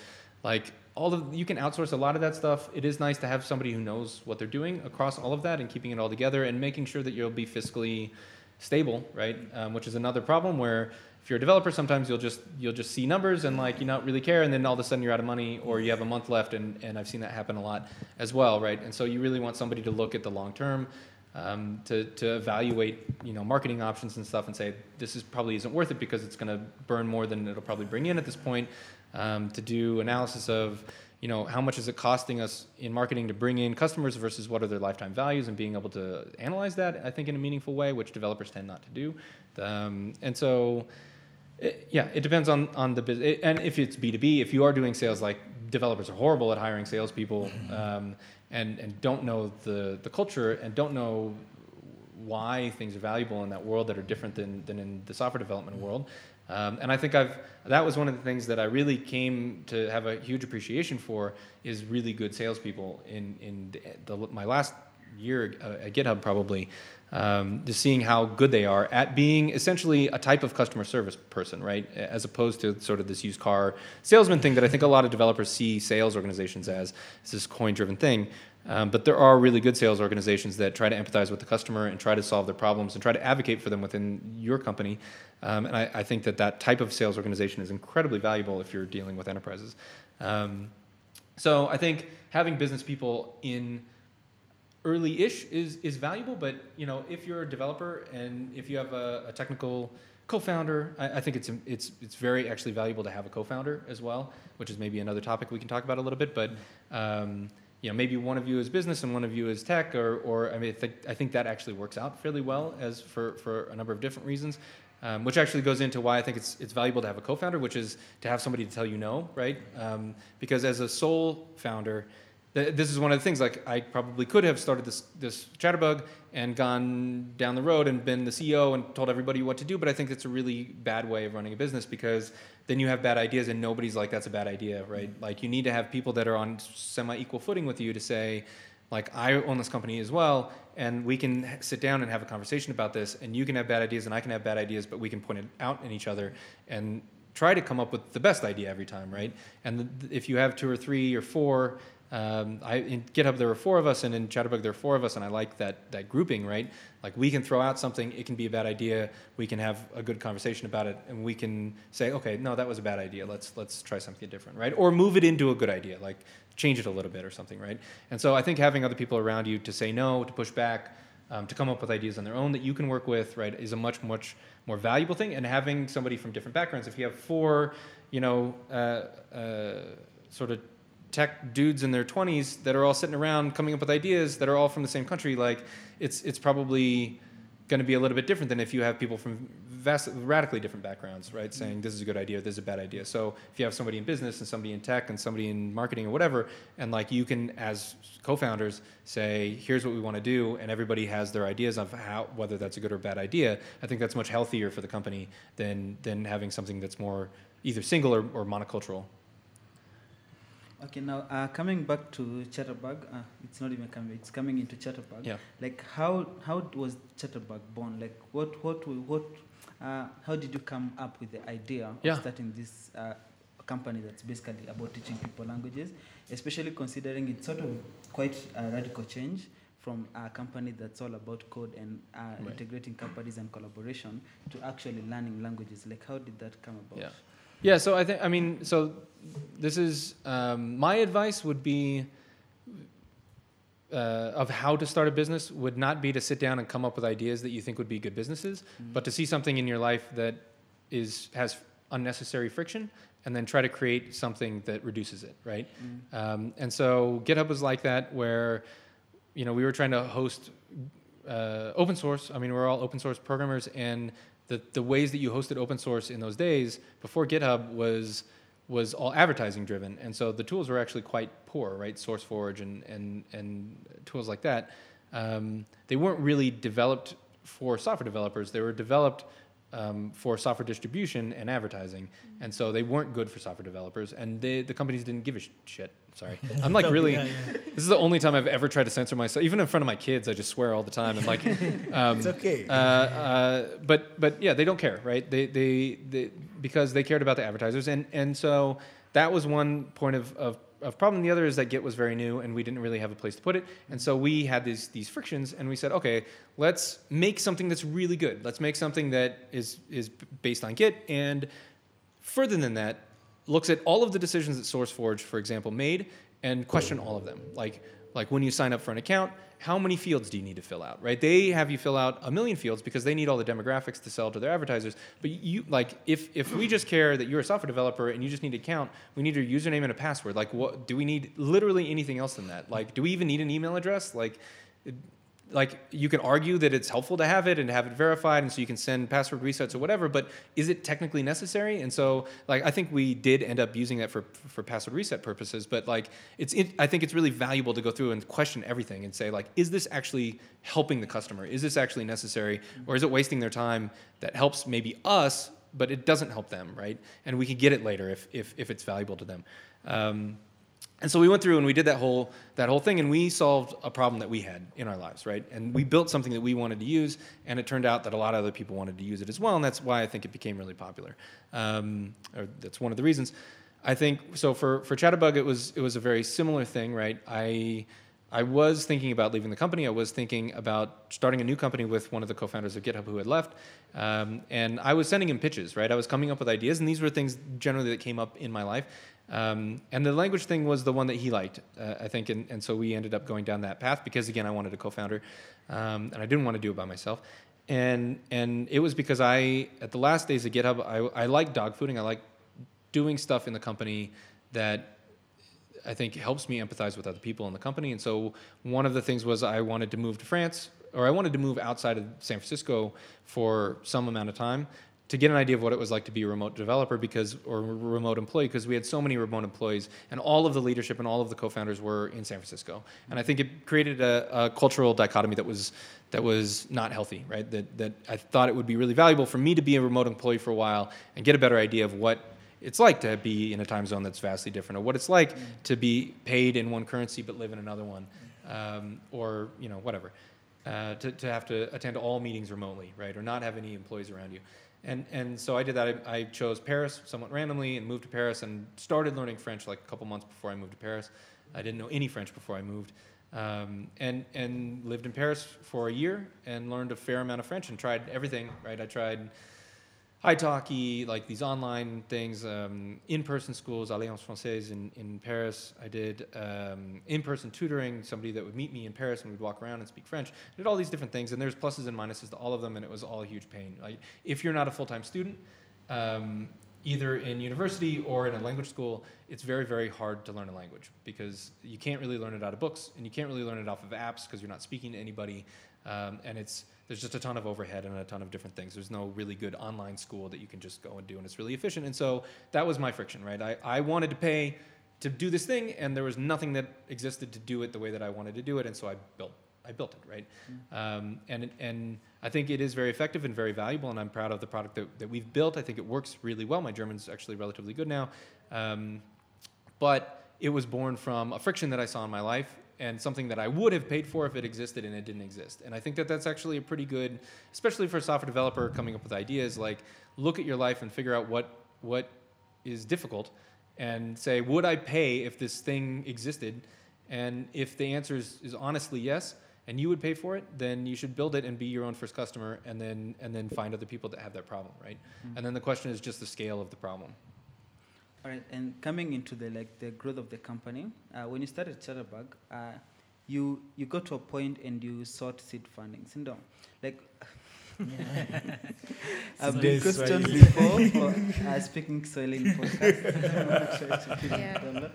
like all of you can outsource a lot of that stuff. It is nice to have somebody who knows what they're doing across all of that and keeping it all together and making sure that you'll be fiscally stable, right? Um, which is another problem where if you're a developer, sometimes you'll just you'll just see numbers and like you not really care, and then all of a sudden you're out of money or you have a month left, and, and I've seen that happen a lot as well, right? And so you really want somebody to look at the long term. um, to, to evaluate you know marketing options and stuff and say this is probably isn't worth it because it's going to burn more than it'll probably bring in at this point. Um, to do analysis of you know how much is it costing us in marketing to bring in customers versus what are their lifetime values and being able to analyze that I think in a meaningful way, which developers tend not to do. Um, and so. It, yeah, it depends on on the business, and if it's B two B, if you are doing sales, like developers are horrible at hiring salespeople, um, and and don't know the the culture and don't know why things are valuable in that world that are different than than in the software development world. Um, and I think I've that was one of the things that I really came to have a huge appreciation for is really good salespeople in in the, the, my last year uh, at GitHub probably um, just seeing how good they are at being essentially a type of customer service person, right? As opposed to sort of this used car salesman thing that I think a lot of developers see sales organizations as. It's this coin driven thing. Um, but there are really good sales organizations that try to empathize with the customer and try to solve their problems and try to advocate for them within your company. Um, and I, I, think that that type of sales organization is incredibly valuable if you're dealing with enterprises. Um, so I think having business people in early-ish is is valuable, but you know, if you're a developer and if you have a, a technical co-founder, I, I, think it's it's it's very actually valuable to have a co-founder as well, which is maybe another topic we can talk about a little bit. But um, you know, maybe one of you is business and one of you is tech, or or I mean, I think, I think that actually works out fairly well as for for a number of different reasons. Um, which actually goes into why I think it's it's valuable to have a co-founder, which is to have somebody to tell you no, right? Um, because as a sole founder, this is one of the things like I probably could have started this this Chatterbug and gone down the road and been the CEO and told everybody what to do, but I think it's a really bad way of running a business because then you have bad ideas and nobody's like that's a bad idea, right? Mm-hmm. Like you need to have people that are on semi equal footing with you to say like I own this company as well and we can sit down and have a conversation about this and you can have bad ideas and I can have bad ideas but we can point it out in each other and try to come up with the best idea every time, right? Mm-hmm. And the, if you have two or three or four um, I, in GitHub there are four of us, and in Chatterbug there are four of us, and I like that that grouping, right? Like we can throw out something, it can be a bad idea, we can have a good conversation about it, and we can say, okay, no, that was a bad idea. Let's let's try something different, right? Or move it into a good idea, like change it a little bit or something, right? And so I think having other people around you to say no, to push back, um, to come up with ideas on their own that you can work with, right, is a much much more valuable thing. And having somebody from different backgrounds, if you have four, you know, uh, uh, sort of tech dudes in their 20s that are all sitting around coming up with ideas that are all from the same country like it's it's probably going to be a little bit different than if you have people from vast, radically different backgrounds right? Mm-hmm. Saying this is a good idea this is a bad idea. So if you have somebody in business and somebody in tech and somebody in marketing or whatever and like you can as co-founders say here's what we want to do and everybody has their ideas of how whether that's a good or bad idea i think that's much healthier for the company than than having something that's more either single or, or monocultural Okay, now uh, coming back to Chatterbug, uh, it's not even coming; it's coming into Chatterbug. Yeah. Like how how was Chatterbug born? Like what what what uh, how did you come up with the idea yeah. of starting this uh, company that's basically about teaching people languages, especially considering it's sort of quite a radical change from a company that's all about code and uh, right. integrating companies and collaboration to actually learning languages. Like how did that come about? Yeah. Yeah, so I think I mean so this is um, my advice would be uh, of how to start a business would not be to sit down and come up with ideas that you think would be good businesses, mm-hmm. but to see something in your life that is has unnecessary friction and then try to create something that reduces it, right? Mm-hmm. Um, and so GitHub was like that, where you know we were trying to host uh, open source. I mean, we're all open source programmers, and the, the ways that you hosted open source in those days before GitHub was was all advertising driven, and so the tools were actually quite poor, right? SourceForge and and and tools like that. Um, they weren't really developed for software developers. They were developed um, for software distribution and advertising, mm-hmm. and so they weren't good for software developers. And they, the companies didn't give a sh- shit. Sorry, I'm like really. yeah, yeah. This is the only time I've ever tried to censor myself. Even in front of my kids, I just swear all the time. And like, um, it's okay. Uh, uh, but but yeah, they don't care, right? They, they they because they cared about the advertisers, and and so that was one point of of of problem. The other is that Git was very new, and we didn't really have a place to put it. And so we had these these frictions, and we said, okay, let's make something that's really good. Let's make something that is is based on Git, and further than that, looks at all of the decisions that SourceForge, for example, made and question all of them. Like, like when you sign up for an account, how many fields do you need to fill out, right? They have you fill out a million fields because they need all the demographics to sell to their advertisers. But you like if if we just care that you're a software developer and you just need an account, we need your username and a password. Like what do we need literally anything else than that? Like do we even need an email address? Like like you can argue that it's helpful to have it and have it verified and so you can send password resets or whatever but is it technically necessary? And so like i think we did end up using that for for password reset purposes but like it's it, i think it's really valuable to go through and question everything and say like is this actually helping the customer? Is this actually necessary? Or is it wasting their time that helps maybe us but it doesn't help them right? And we can get it later if if, if it's valuable to them. Um, and so we went through and we did that whole that whole thing, and we solved a problem that we had in our lives, right? And we built something that we wanted to use, and it turned out that a lot of other people wanted to use it as well, and that's why I think it became really popular. Um, or that's one of the reasons. I think so. For for Chatterbug, it was it was a very similar thing, right? I I was thinking about leaving the company. I was thinking about starting a new company with one of the co-founders of GitHub who had left, um, and I was sending him pitches. Right, I was coming up with ideas, and these were things generally that came up in my life. Um, and the language thing was the one that he liked, uh, I think, and, and so we ended up going down that path because again, I wanted a co-founder, um, and I didn't want to do it by myself. And and it was because I at the last days of GitHub, I I like dogfooding. I like doing stuff in the company that I think helps me empathize with other people in the company. And so one of the things was I wanted to move to France, or I wanted to move outside of San Francisco for some amount of time to get an idea of what it was like to be a remote developer because or remote employee because we had so many remote employees and all of the leadership and all of the co-founders were in San Francisco. And I think it created a, a cultural dichotomy that was that was not healthy right? That that I thought it would be really valuable for me to be a remote employee for a while and get a better idea of what it's like to be in a time zone that's vastly different, or what it's like to be paid in one currency but live in another one, um, or you know whatever, uh, to, to have to attend all meetings remotely, right, or not have any employees around you, and and so I did that. I, I chose Paris somewhat randomly and moved to Paris and started learning French like a couple months before I moved to Paris. I didn't know any French before I moved. Um, and and lived in Paris for a year and learned a fair amount of French and tried everything. Right, I tried Italki, like these online things, um, in-person schools, Alliance Française in, in Paris. I did um, in-person tutoring, somebody that would meet me in Paris and we'd walk around and speak French. I did all these different things, and there's pluses and minuses to all of them, and it was all a huge pain. Like, if you're not a full-time student, um, either in university or in a language school, it's very, very hard to learn a language because you can't really learn it out of books, and you can't really learn it off of apps because you're not speaking to anybody, um, and it's there's just a ton of overhead and a ton of different things. There's no really good online school that you can just go and do, and it's really efficient. And so that was my friction, right? I, I wanted to pay to do this thing, and there was nothing that existed to do it the way that I wanted to do it, and so I built I built it, right? Um, and and I think it is very effective and very valuable, and I'm proud of the product that, that we've built. I think it works really well. My German's actually relatively good now, um, but it was born from a friction that I saw in my life and something that I would have paid for if it existed and it didn't exist. And I think that that's actually a pretty good, especially for a software developer coming up with ideas. Like, look at your life and figure out what what is difficult, and say, would I pay if this thing existed? And if the answer is, is honestly yes, and you would pay for it, then you should build it and be your own first customer, and then and then find other people that have that problem, right? Mm-hmm. And then the question is just the scale of the problem. All right, and coming into the like the growth of the company, uh, when you started Chatterbug, uh, you you got to a point and you sought seed funding. Sindom, like I've been This questioned before for uh, speaking Swahili in podcast. I'm not sure if people Yeah.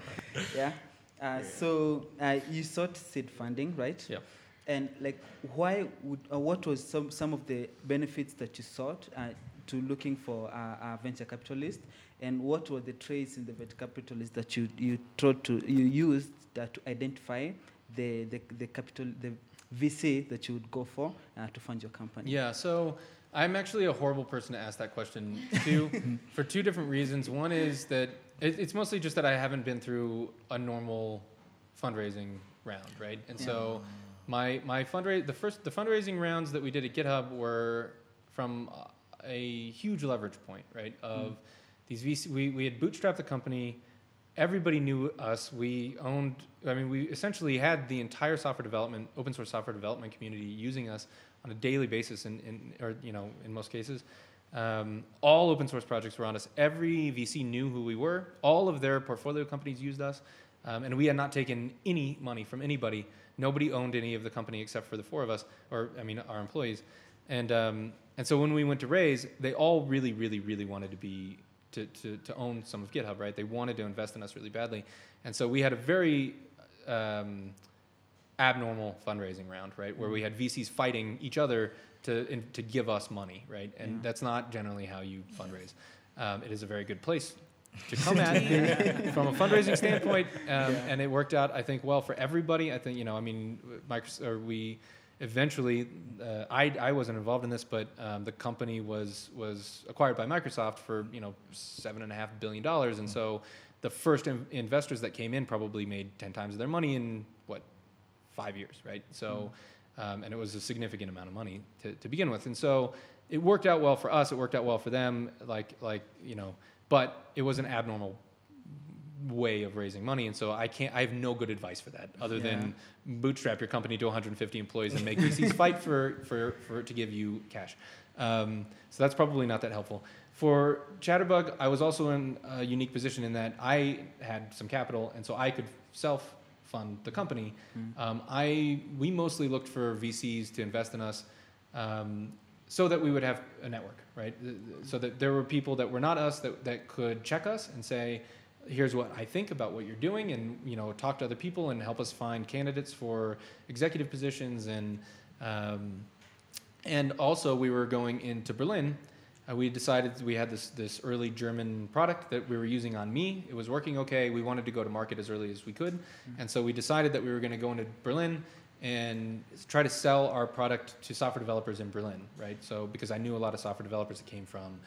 Yeah. Uh, so uh, you sought seed funding, right? Yeah. And like, why would uh, what was some some of the benefits that you sought uh, to looking for a, a venture capitalist, and what were the traits in the venture capitalist that you you tried to you used uh, to identify the, the the capital the VC that you would go for uh, to fund your company? Yeah, so I'm actually a horrible person to ask that question to, for two different reasons. One is that it, it's mostly just that I haven't been through a normal fundraising round, right? And so my my fundraise the first the fundraising rounds that we did at GitHub were from a huge leverage point, right? Of these VC, we we had bootstrapped the company. Everybody knew us. We owned. I mean, we essentially had the entire software development, open source software development community using us on a daily basis, in, in or you know, in most cases. Um, all open source projects were on us. Every VC knew who we were. All of their portfolio companies used us. um, and we had not taken any money from anybody. Nobody owned any of the company except for the four of us, or I mean our employees, and um, and so when we went to raise, they all really, really, really wanted to be to, to, to own some of GitHub, right? They wanted to invest in us really badly, and so we had a very um, abnormal fundraising round, right? Where we had VCs fighting each other to in, to give us money, right? And that's not generally how you fundraise. Um, it is a very good place to come at from a fundraising standpoint, um, and it worked out, I think, well for everybody. I think you know, I mean, Microsoft, or we eventually, uh, I I wasn't involved in this, but um, the company was was acquired by Microsoft for you know seven and a half billion dollars, and so the first in- investors that came in probably made ten times their money in what five years, right? So, um, and it was a significant amount of money to, to begin with, and so it worked out well for us. It worked out well for them. Like like you know, but it was an abnormal way of raising money, and so I can't. I have no good advice for that, other than bootstrap your company to 150 employees and make VCs fight for for for to give you cash. Um, so that's probably not that helpful. For Chatterbug, I was also in a unique position in that I had some capital, and so I could self fund the company. Um, I we mostly looked for VCs to invest in us. Um, so that we would have a network, right? Th- So that there were people that were not us that, that could check us and say, here's what I think about what you're doing, and you know, talk to other people and help us find candidates for executive positions and um, and also we were going into Berlin. Uh, we decided we had this this early German product that we were using on me. It was working okay. We wanted to go to market as early as we could, and so we decided that we were going to go into Berlin and try to sell our product to software developers in Berlin, right? So because I knew a lot of software developers that came from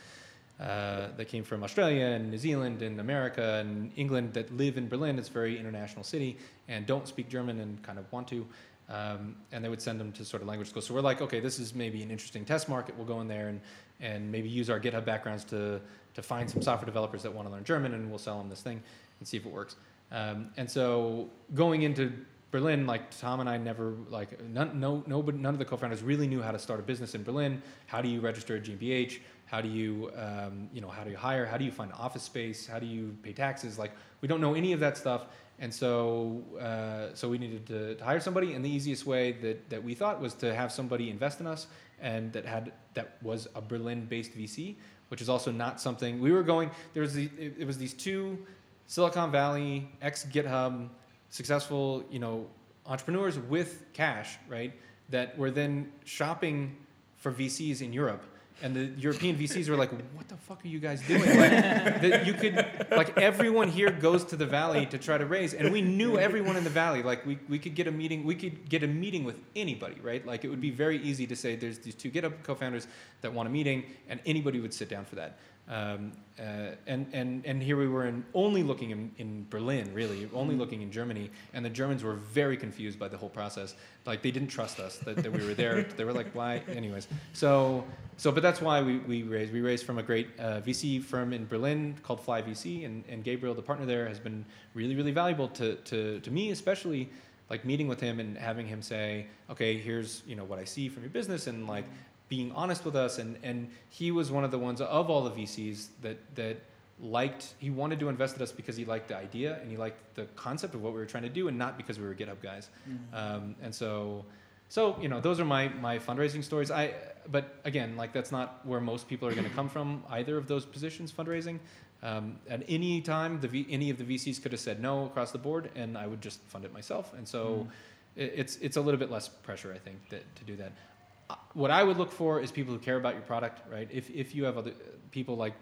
uh, that came from Australia and New Zealand and America and England that live in Berlin. It's a very international city and don't speak German and kind of want to. Um, and they would send them to sort of language school. So we're like, okay, this is maybe an interesting test market. We'll go in there and, and maybe use our GitHub backgrounds to, to find some software developers that want to learn German and we'll sell them this thing and see if it works. Um, and so going into Berlin, like Tom and I never like none, no nobody none of the co-founders really knew how to start a business in Berlin. How do you register a GmbH? How do you um, you know how do you hire? How do you find office space? How do you pay taxes? Like we don't know any of that stuff, and so uh, so we needed to, to hire somebody. And the easiest way that that we thought was to have somebody invest in us, and that had that was a Berlin-based VC, which is also not something we were going. There was the, it, it was these two Silicon Valley ex GitHub successful, you know, entrepreneurs with cash, right? That were then shopping for VCs in Europe. And the European VCs were like, "What the fuck are you guys doing?" Like, that you could, like, everyone here goes to the valley to try to raise, and we knew everyone in the valley. Like, we, we could get a meeting, we could get a meeting with anybody, right? Like, it would be very easy to say, "There's these two GitHub co-founders that want a meeting," and anybody would sit down for that. Um, uh, and, and, and here we were in, only looking in, in Berlin, really, only looking in Germany. And the Germans were very confused by the whole process. Like, they didn't trust us that, that we were there. they were like, why? Anyways. So, so but that's why we, we raised. We raised from a great uh, VC firm in Berlin called Fly VC. And, and Gabriel, the partner there, has been really, really valuable to, to, to me, especially like meeting with him and having him say, okay, here's, you know, what I see from your business. And like, being honest with us and and he was one of the ones of all the VCs that that liked he wanted to invest in us because he liked the idea and he liked the concept of what we were trying to do and not because we were GitHub guys. Um, and so so you know those are my my fundraising stories. I but again like that's not where most people are going to come from either of those positions fundraising. Um, at any time the v, any of the VCs could have said no across the board and I would just fund it myself. And so it, it's it's a little bit less pressure I think that to do that what I would look for is people who care about your product, right? If, if you have other people like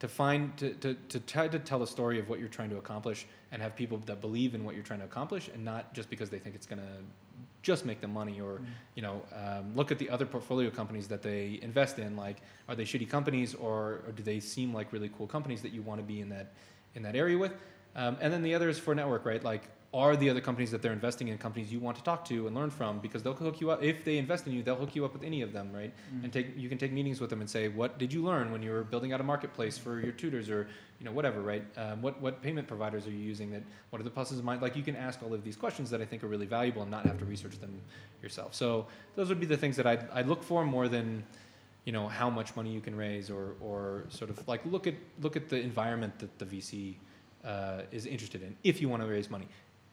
to find to, to, to try to tell a story of what you're trying to accomplish and have people that believe in what you're trying to accomplish and not just because they think it's going to just make them money or you know um, look at the other portfolio companies that they invest in. Like are they shitty companies or, or do they seem like really cool companies that you want to be in that in that area with? Um, and then the other is for network right? Like are the other companies that they're investing in companies you want to talk to and learn from because they'll hook you up if they invest in you they'll hook you up with any of them right? And take you can take meetings with them and say what did you learn when you were building out a marketplace for your tutors or you know whatever right? Um, what what payment providers are you using that what are the pluses and minuses like you can ask all of these questions that I think are really valuable and not have to research them yourself. So those would be the things that I'd, I'd look for more than you know how much money you can raise or or sort of like look at look at the environment that the VC uh, is interested in if you want to raise money.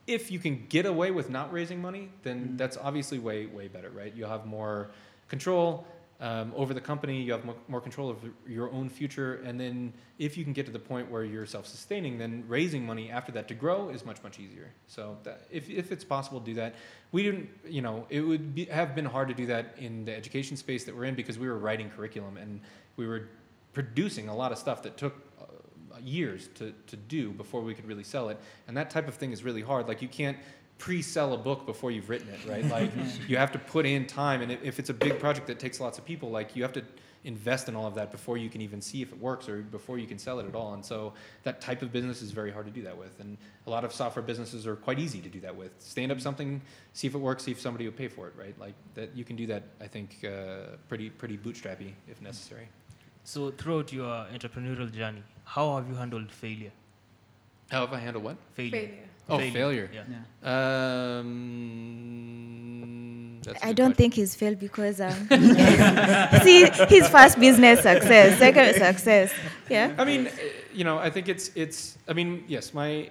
If you can get away with not raising money, then Mhm. that's obviously way way better, right? You'll have more control um, over the company. You have more, more control of your own future, and then if you can get to the point where you're self-sustaining, then raising money after that to grow is much much easier. So that, if if it's possible to do that, we didn't. You know, it would be, have been hard to do that in the education space that we're in because we were writing curriculum and we were producing a lot of stuff that took years to, to do before we could really sell it. And that type of thing is really hard. Like you can't pre-sell a book before you've written it, right? Like you have to put in time. And if- it's a big project that takes lots of people, like you have to invest in all of that before you can even see if it works or before you can sell it at all. And so that type of business is very hard to do that with. And a lot of software businesses are quite easy to do that with. Stand up something, see if it works, see if somebody will pay for it, right? Like that you can do that, I think, uh, pretty, pretty bootstrappy if necessary. So throughout your entrepreneurial journey, how have you handled failure? How have I handled what? Failure. Failure. Oh, failure. Yeah. Yeah. Um, that's a I don't question. think he's failed because um, see his first business success, second success. Yeah. I mean, uh, you know, I think it's it's. I mean, yes, my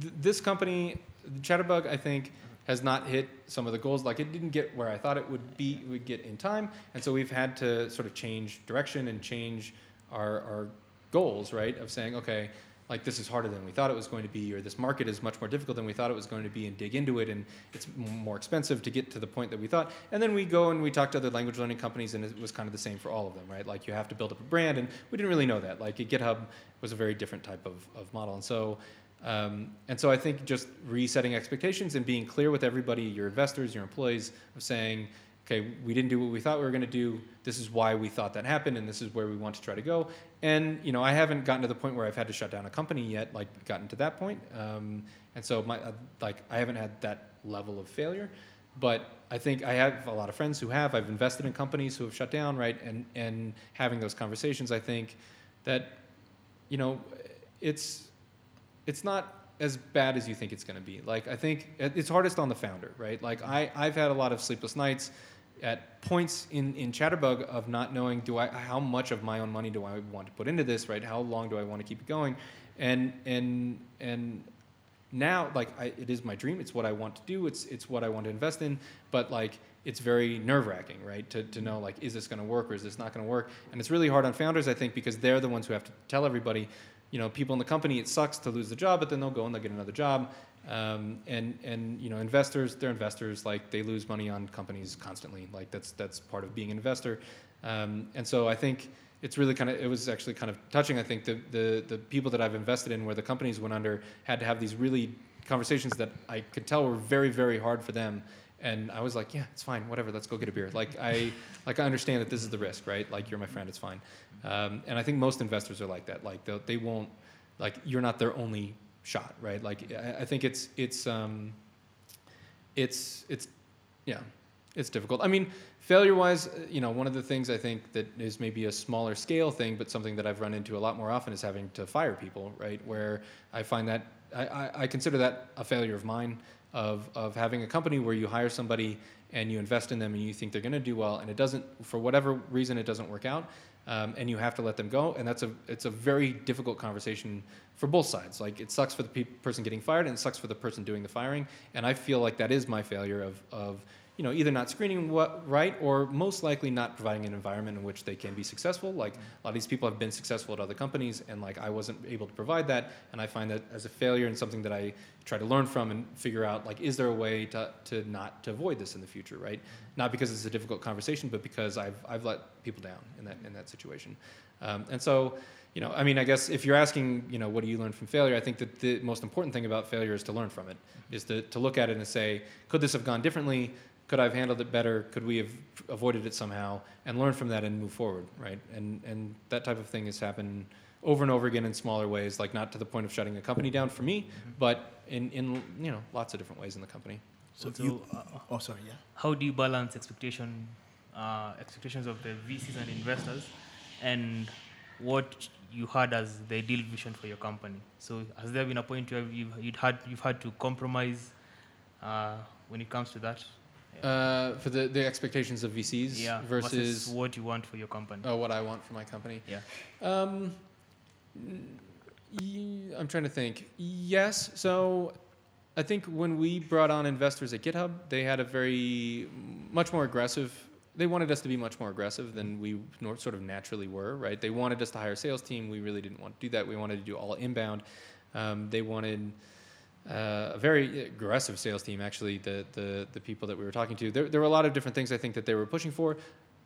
th- this company, Chatterbug, I think has not hit some of the goals. Like it didn't get where I thought it would be would get in time, and so we've had to sort of change direction and change our our goals, right? Of saying, okay, like this is harder than we thought it was going to be, or this market is much more difficult than we thought it was going to be, and dig into it, and it's more expensive to get to the point that we thought. And then we go and we talk to other language learning companies, and it was kind of the same for all of them, right? Like you have to build up a brand, and we didn't really know that. Like GitHub was a very different type of, of model, and so. Um, and so I think just resetting expectations and being clear with everybody, your investors, your employees, of saying, okay, we didn't do what we thought we were going to do. This is why we thought that happened, and this is where we want to try to go. And you know, I haven't gotten to the point where I've had to shut down a company yet, like gotten to that point. Um, and so my uh, like I haven't had that level of failure, but I think I have a lot of friends who have. I've invested in companies who have shut down, right? And and having those conversations, I think that you know, it's it's not as bad as you think it's going to be. Like I think it's hardest on the founder, right? Like I I've had a lot of sleepless nights at points in in Chatterbug of not knowing do I how much of my own money do I want to put into this, right? How long do I want to keep it going? And and and now like I, it is my dream it's what i want to do it's it's what i want to invest in but like it's very nerve wracking right to, to know like is this going to work or is this not going to work and it's really hard on founders i think because they're the ones who have to tell everybody you know people in the company it sucks to lose the job but then they'll go and they'll get another job. Um, and and you know investors they're investors like they lose money on companies constantly. Like that's that's part of being an investor. Um, and so i think it's really kind of it was actually kind of touching i think the, the the people that i've invested in where the companies went under had to have these really conversations that i could tell were very very hard for them and i was like yeah it's fine whatever let's go get a beer. Like i like i understand that this is the risk right? Like you're my friend it's fine. Um, and i think most investors are like that. Like they'll- they won't like you're not their only shot right? Like i, I think it's it's um it's it's yeah it's difficult. I mean failure wise you know one of the things i think that is maybe a smaller scale thing but something that i've run into a lot more often is having to fire people right? Where i find that i, I, I consider that a failure of mine of, of having a company where you hire somebody and you invest in them and you think they're going to do well and it doesn't for whatever reason it doesn't work out um, and you have to let them go. And that's a it's a very difficult conversation for both sides. Like it sucks for the pe- person getting fired and it sucks for the person doing the firing. And i feel like that is my failure of, of you know either not screening what right or most likely not providing an environment in which they can be successful. Like a lot of these people have been successful at other companies and like i wasn't able to provide that. And i find that as a failure and something that i try to learn from and figure out like is there a way to, to not to avoid this in the future right? Not because it's a difficult conversation but because i've, I've let people down in that in that situation. Um, and so you know i mean i guess if you're asking you know what do you learn from failure i think that the most important thing about failure is to learn from it is to, to look at it and say could this have gone differently could I have handled it better? Could we have avoided it somehow? And learn from that and move forward, right? And and that type of thing has happened over and over again in smaller ways, like not to the point of shutting the company down for me, but in in you know lots of different ways in the company. So So, you, uh, oh, sorry, yeah. How do you balance expectation, uh, expectations of the VCs and investors, and what you had as the ideal vision for your company? So, has there been a point where you've you'd had you've had to compromise uh, when it comes to that? Uh, for the, the expectations of VCs yeah. versus what you want for your company. oh, what I want for my company. Yeah. Um, I'm trying to think. Yes. So I think when we brought on investors at GitHub, they had a very much more aggressive. They wanted us to be much more aggressive than we sort of naturally were, right? They wanted us to hire a sales team. We really didn't want to do that. We wanted to do all inbound. Um, they wanted uh, a very aggressive sales team. Actually, the the the people that we were talking to, there there were a lot of different things I think that they were pushing for.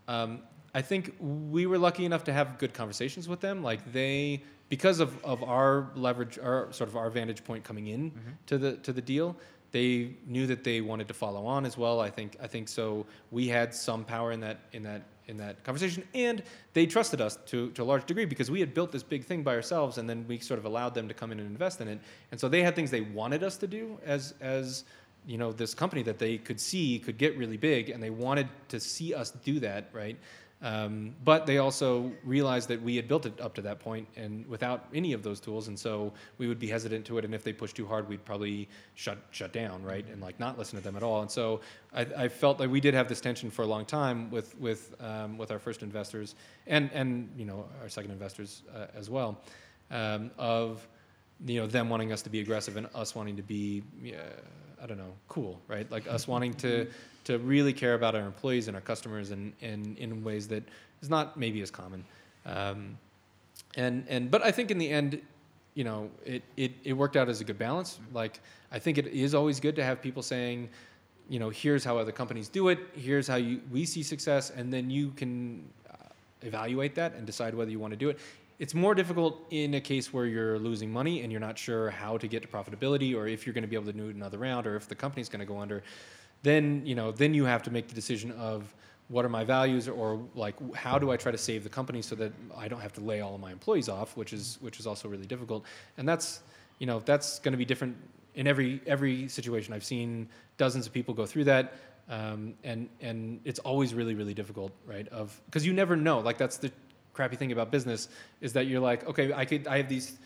Um, I think we were lucky enough to have good conversations with them. Like they, because of, of our leverage, our sort of our vantage point coming in to the to the deal, they knew that they wanted to follow on as well. I think I think so. We had some power in that in that in that conversation, and they trusted us to to a large degree because we had built this big thing by ourselves, and then we sort of allowed them to come in and invest in it. And so they had things they wanted us to do as as you know this company that they could see could get really big, and they wanted to see us do that, right? Um, but they also realized that we had built it up to that point and without any of those tools, and so we would be hesitant to it. And if they pushed too hard, we'd probably shut shut down, right, and like not listen to them at all. And so I, I felt like we did have this tension for a long time with with um, with our first investors and and you know our second investors uh, as well, um, of you know them wanting us to be aggressive and us wanting to be uh, I don't know cool, right? Like us wanting to to really care about our employees and our customers and, and in ways that is not maybe as common. Um, and and but I think in the end, you know, it, it it worked out as a good balance. Like I think it is always good to have people saying, you know, here's how other companies do it. Here's how you we see success, and then you can uh, evaluate that and decide whether you want to do it. It's more difficult in a case where you're losing money and you're not sure how to get to profitability, or if you're going to be able to do another round, or if the company's going to go under. Then you know, then you have to make the decision of what are my values or like how do I try to save the company so that I don't have to lay all of my employees off, which is which is also really difficult. And that's you know that's going to be different in every every situation. I've seen dozens of people go through that, um, and and it's always really really difficult, right? Of because you never know. Like that's the crappy thing about business is that you're like, okay, I could I have these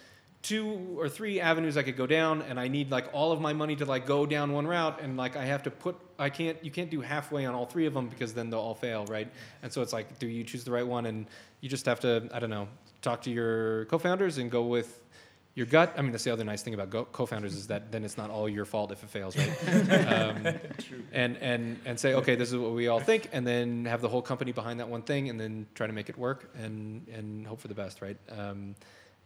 two or three avenues I could go down, and I need like all of my money to like go down one route, and like I have to put, I can't, you can't do halfway on all three of them because then they'll all fail, right? And so it's like, do you choose the right one? And you just have to, I don't know, talk to your co-founders and go with your gut. I mean, that's the other nice thing about go- co-founders is that then it's not all your fault if it fails, right? um, and and and say, okay, this is what we all think, and then have the whole company behind that one thing, and then try to make it work and and hope for the best, right? Um,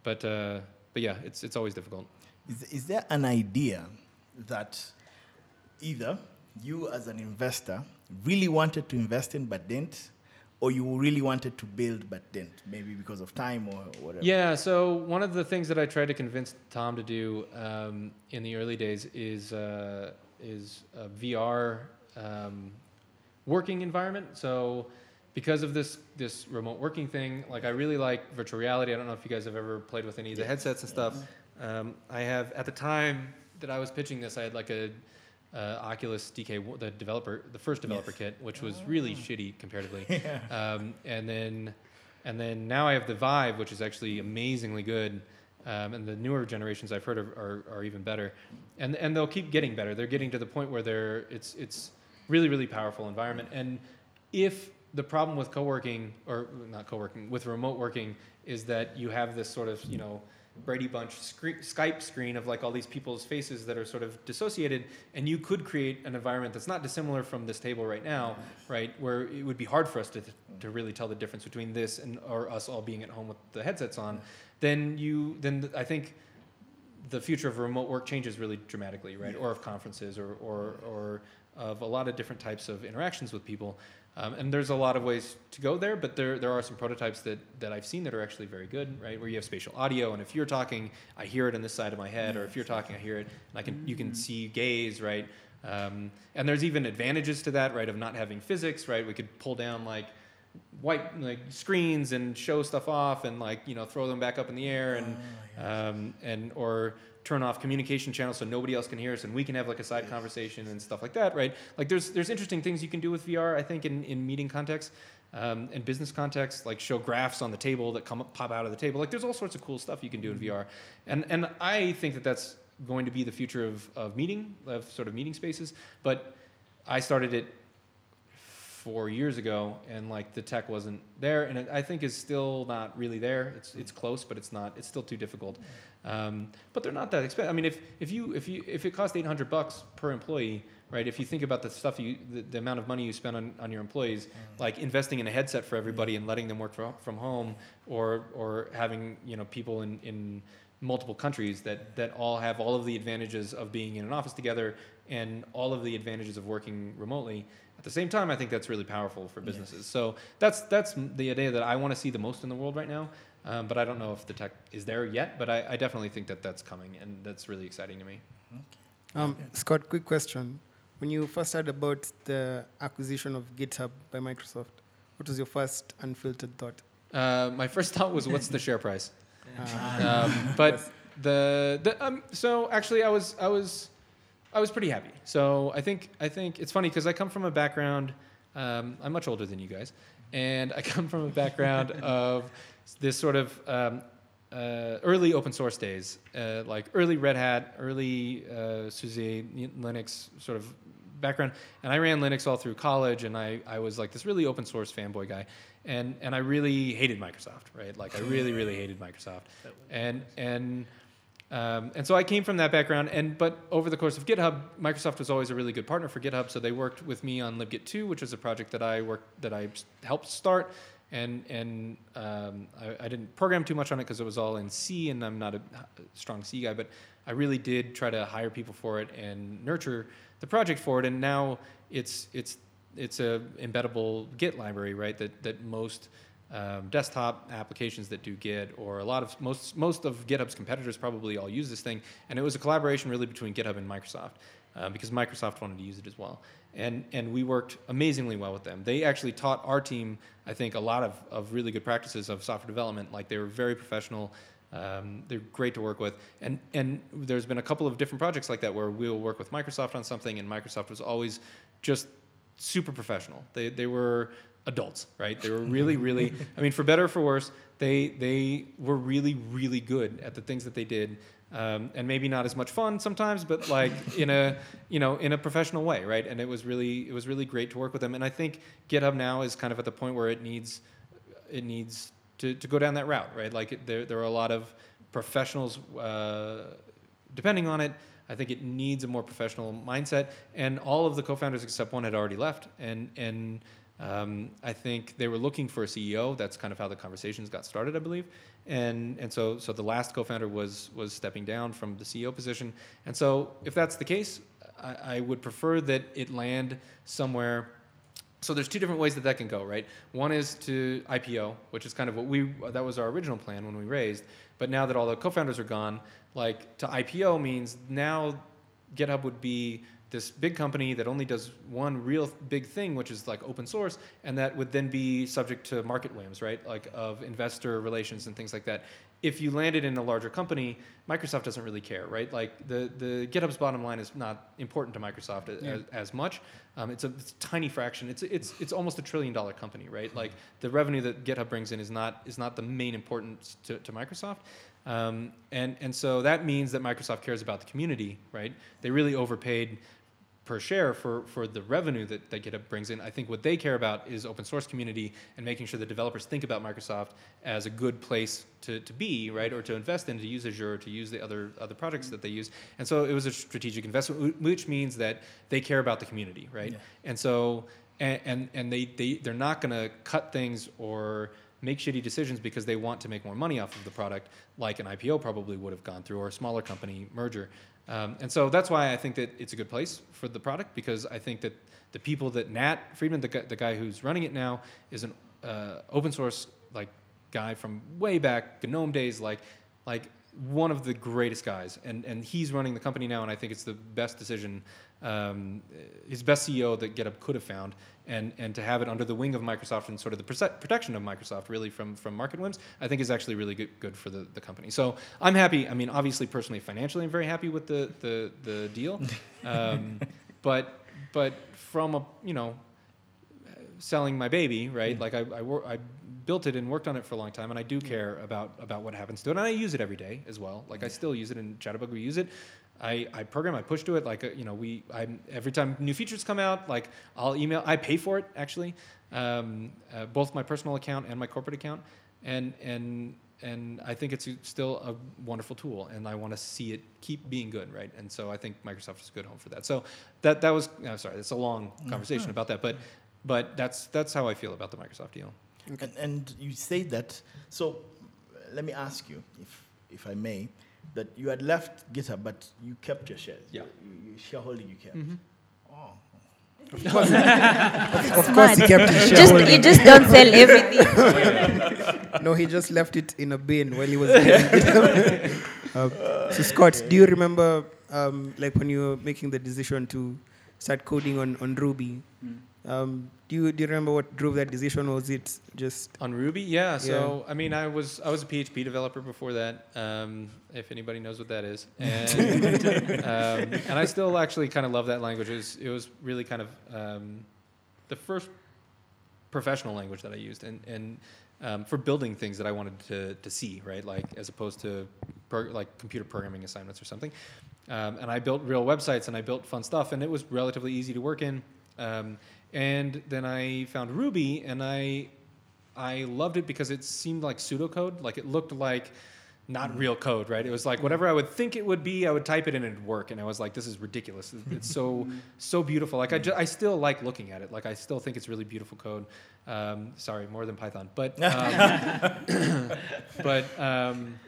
but uh, but yeah, it's it's always difficult. Is, is there an idea that either you as an investor really wanted to invest in but didn't, or you really wanted to build but didn't, maybe because of time or whatever? Yeah. So one of the things that I tried to convince Tom to do um, in the early days is uh, is a VR um, working environment. So because of this this remote working thing, like I really like virtual reality. I don't know if you guys have ever played with any of the headsets and stuff. Um, I have at the time that I was pitching this, I had like a uh, Oculus DK, the developer, the first developer kit, which was really shitty comparatively. Um, and then, and then now I have the Vive, which is actually amazingly good. Um, and the newer generations I've heard are, are, are even better, and and they'll keep getting better. They're getting to the point where they're it's it's really really powerful environment. And if the problem with co-working or not co-working with remote working is that you have this sort of you know Brady Bunch screen, Skype screen of like all these people's faces that are sort of dissociated, and you could create an environment that's not dissimilar from this table right now, right? Where it would be hard for us to, to really tell the difference between this and or us all being at home with the headsets on. Then you then I think the future of remote work changes really dramatically, right? Or of conferences or or or of a lot of different types of interactions with people. Um, and there's a lot of ways to go there, but there, there are some prototypes that, that I've seen that are actually very good, right? Where you have spatial audio, and if you're talking, I hear it on this side of my head, or if you're talking, I hear it, and I can, you can see gaze, right? Um, and there's even advantages to that, right? Of not having physics, right? We could pull down like white like screens and show stuff off, and like you know throw them back up in the air, and um, and or turn off communication channels so nobody else can hear us and we can have like a side conversation and stuff like that right? Like there's there's interesting things you can do with vr i think in, in meeting context um, in business context like show graphs on the table that come up, pop out of the table. Like there's all sorts of cool stuff you can do in vr and and i think that that's going to be the future of, of meeting of sort of meeting spaces but i started it four years ago, and like the tech wasn't there, and it, I think is still not really there. It's it's close, but it's not. It's still too difficult. Um, but they're not that expensive. I mean, if if you if you if it costs eight hundred bucks per employee, right? If you think about the stuff you the, the amount of money you spend on, on your employees, like investing in a headset for everybody and letting them work from, from home, or or having you know people in in multiple countries that that all have all of the advantages of being in an office together and all of the advantages of working remotely. At the same time i think that's really powerful for businesses. So that's that's the idea that i want to see the most in the world right now um, but i don't know if the tech is there yet but I, I definitely think that that's coming and that's really exciting to me. Um, Scott, quick question. When you first heard about the acquisition of GitHub by Microsoft, what was your first unfiltered thought? uh, my first thought was what's the share price um, but the the um, so actually I was I was I was pretty happy. So I think I think it's funny because I come from a background. Um, I'm much older than you guys, and I come from a background of this sort of um, uh, early open source days, uh, like early Red Hat, early uh, SUSE, Linux sort of background. And I ran Linux all through college, and I, I was like this really open source fanboy guy. And, and I really hated Microsoft, right? Like I really, really hated Microsoft. And, and, um, and so I came from that background. And, but over the course of GitHub, Microsoft was always a really good partner for GitHub. So they worked with me on libgit2, which was a project that I worked, that I helped start and and um, I, I, didn't program too much on it because it was all in C, and I'm not a strong C guy. But I really did try to hire people for it and nurture the project for it. And now it's it's it's a embeddable Git library, right? That that most um, desktop applications that do Git, or a lot of most most of GitHub's competitors probably all use this thing. And it was a collaboration really between GitHub and Microsoft uh, because Microsoft wanted to use it as well and and we worked amazingly well with them. They actually taught our team, I think, a lot of, of really good practices of software development. Like they were very professional. Um, they're great to work with, and and there's been a couple of different projects like that where we'll work with Microsoft on something, and Microsoft was always just super professional. They they were adults, right? They were really really. I mean, for better or for worse, they they were really really good at the things that they did um, and maybe not as much fun sometimes, but like in a you know in a professional way, right? And it was really it was really great to work with them. And I think GitHub now is kind of at the point where it needs it needs to, to go down that route, right? Like it, there there are a lot of professionals uh, depending on it. I think it needs a more professional mindset, and all of the co-founders except one had already left, and and um, I think they were looking for a CEO. That's kind of how the conversations got started, I believe. And and so so the last co-founder was was stepping down from the CEO position. And so if that's the case, I, I would prefer that it land somewhere. So there's two different ways that that can go, right? One is to IPO, which is kind of what we that was our original plan when we raised. But now that all the co-founders are gone, like to IPO means now GitHub would be this big company that only does one real big thing, which is like open source, and that would then be subject to market whims, right? Like of investor relations and things like that. If you landed in a larger company, Microsoft doesn't really care, right? Like the, the GitHub's bottom line is not important to Microsoft as, as, much. Um, it's, a, it's, a, tiny fraction. It's, it's, it's almost a trillion dollar company, right? Like the revenue that GitHub brings in is not, is not the main importance to, to Microsoft. Um, and, and so that means that Microsoft cares about the community, right? They really overpaid per share for, for the revenue that, that GitHub brings in. I think what they care about is open source community and making sure that developers think about Microsoft as a good place to, to be, right, or to invest in, to use Azure, to use the other other projects that they use. And so it was a strategic investment, which means that they care about the community, right? Yeah. And so and and, and they, they they're not going to cut things or make shitty decisions because they want to make more money off of the product, like an IPO probably would have gone through or a smaller company merger. Um, and so that's why I think that it's a good place for the product because I think that the people that Nat Friedman, the guy, the guy who's running it now, is an uh, open source like guy from way back GNOME days, like like one of the greatest guys, and and he's running the company now, and I think it's the best decision, um, his best CEO that GitHub could have found, and and to have it under the wing of Microsoft and sort of the protection of Microsoft really from from market whims, I think is actually really good good for the, the company. So I'm happy. I mean, obviously, personally, financially, I'm very happy with the the the deal, um, but but from a you know selling my baby, right? Mm. Like I I, wor- I built it and worked on it for a long time, and I do care about about what happens to it, and I use it every day as well. Like I still use it in Chatterbug. We use it. I, I program, I push to it. Like, uh, you know, we, I, every time new features come out, like I'll email, I pay for it actually, um, uh, both my personal account and my corporate account. And, and, and I think it's still a wonderful tool and I want to see it keep being good, right? And so I think Microsoft is a good home for that. So that, that was, uh, sorry, it's a long conversation about that, but, but that's, that's how I feel about the Microsoft deal. And, and you say that, so uh, let me ask you, if, if I may, that you had left GitHub, but you kept your shares. Yeah. You, you shareholding you kept. Oh. Of course, he kept his Just, shareholding. you just don't sell everything. No, he just left it in a bin while he was leaving. um, so, Scott, do you remember, um, like, when you were making the decision to start coding on, on Ruby? Um, do you do you remember what drove that decision? Was it just On Ruby, yeah. So I mean, I was I was a PHP developer before that. Um, if anybody knows what that is, and um, and I still actually kind of love that language. It was, it was really kind of um, the first professional language that I used, and and um, for building things that I wanted to to see, right? Like as opposed to pro- like computer programming assignments or something. Um, and I built real websites and I built fun stuff, and it was relatively easy to work in. Um, and then I found Ruby, and I I loved it because it seemed like pseudocode. Like it looked like not real code, right? It was like whatever I would think it would be, I would type it and it'd work. And I was like, this is ridiculous. It's so so beautiful. Like I, ju- I still like looking at it. Like I still think it's really beautiful code. Um, sorry, more than Python, but um, but um,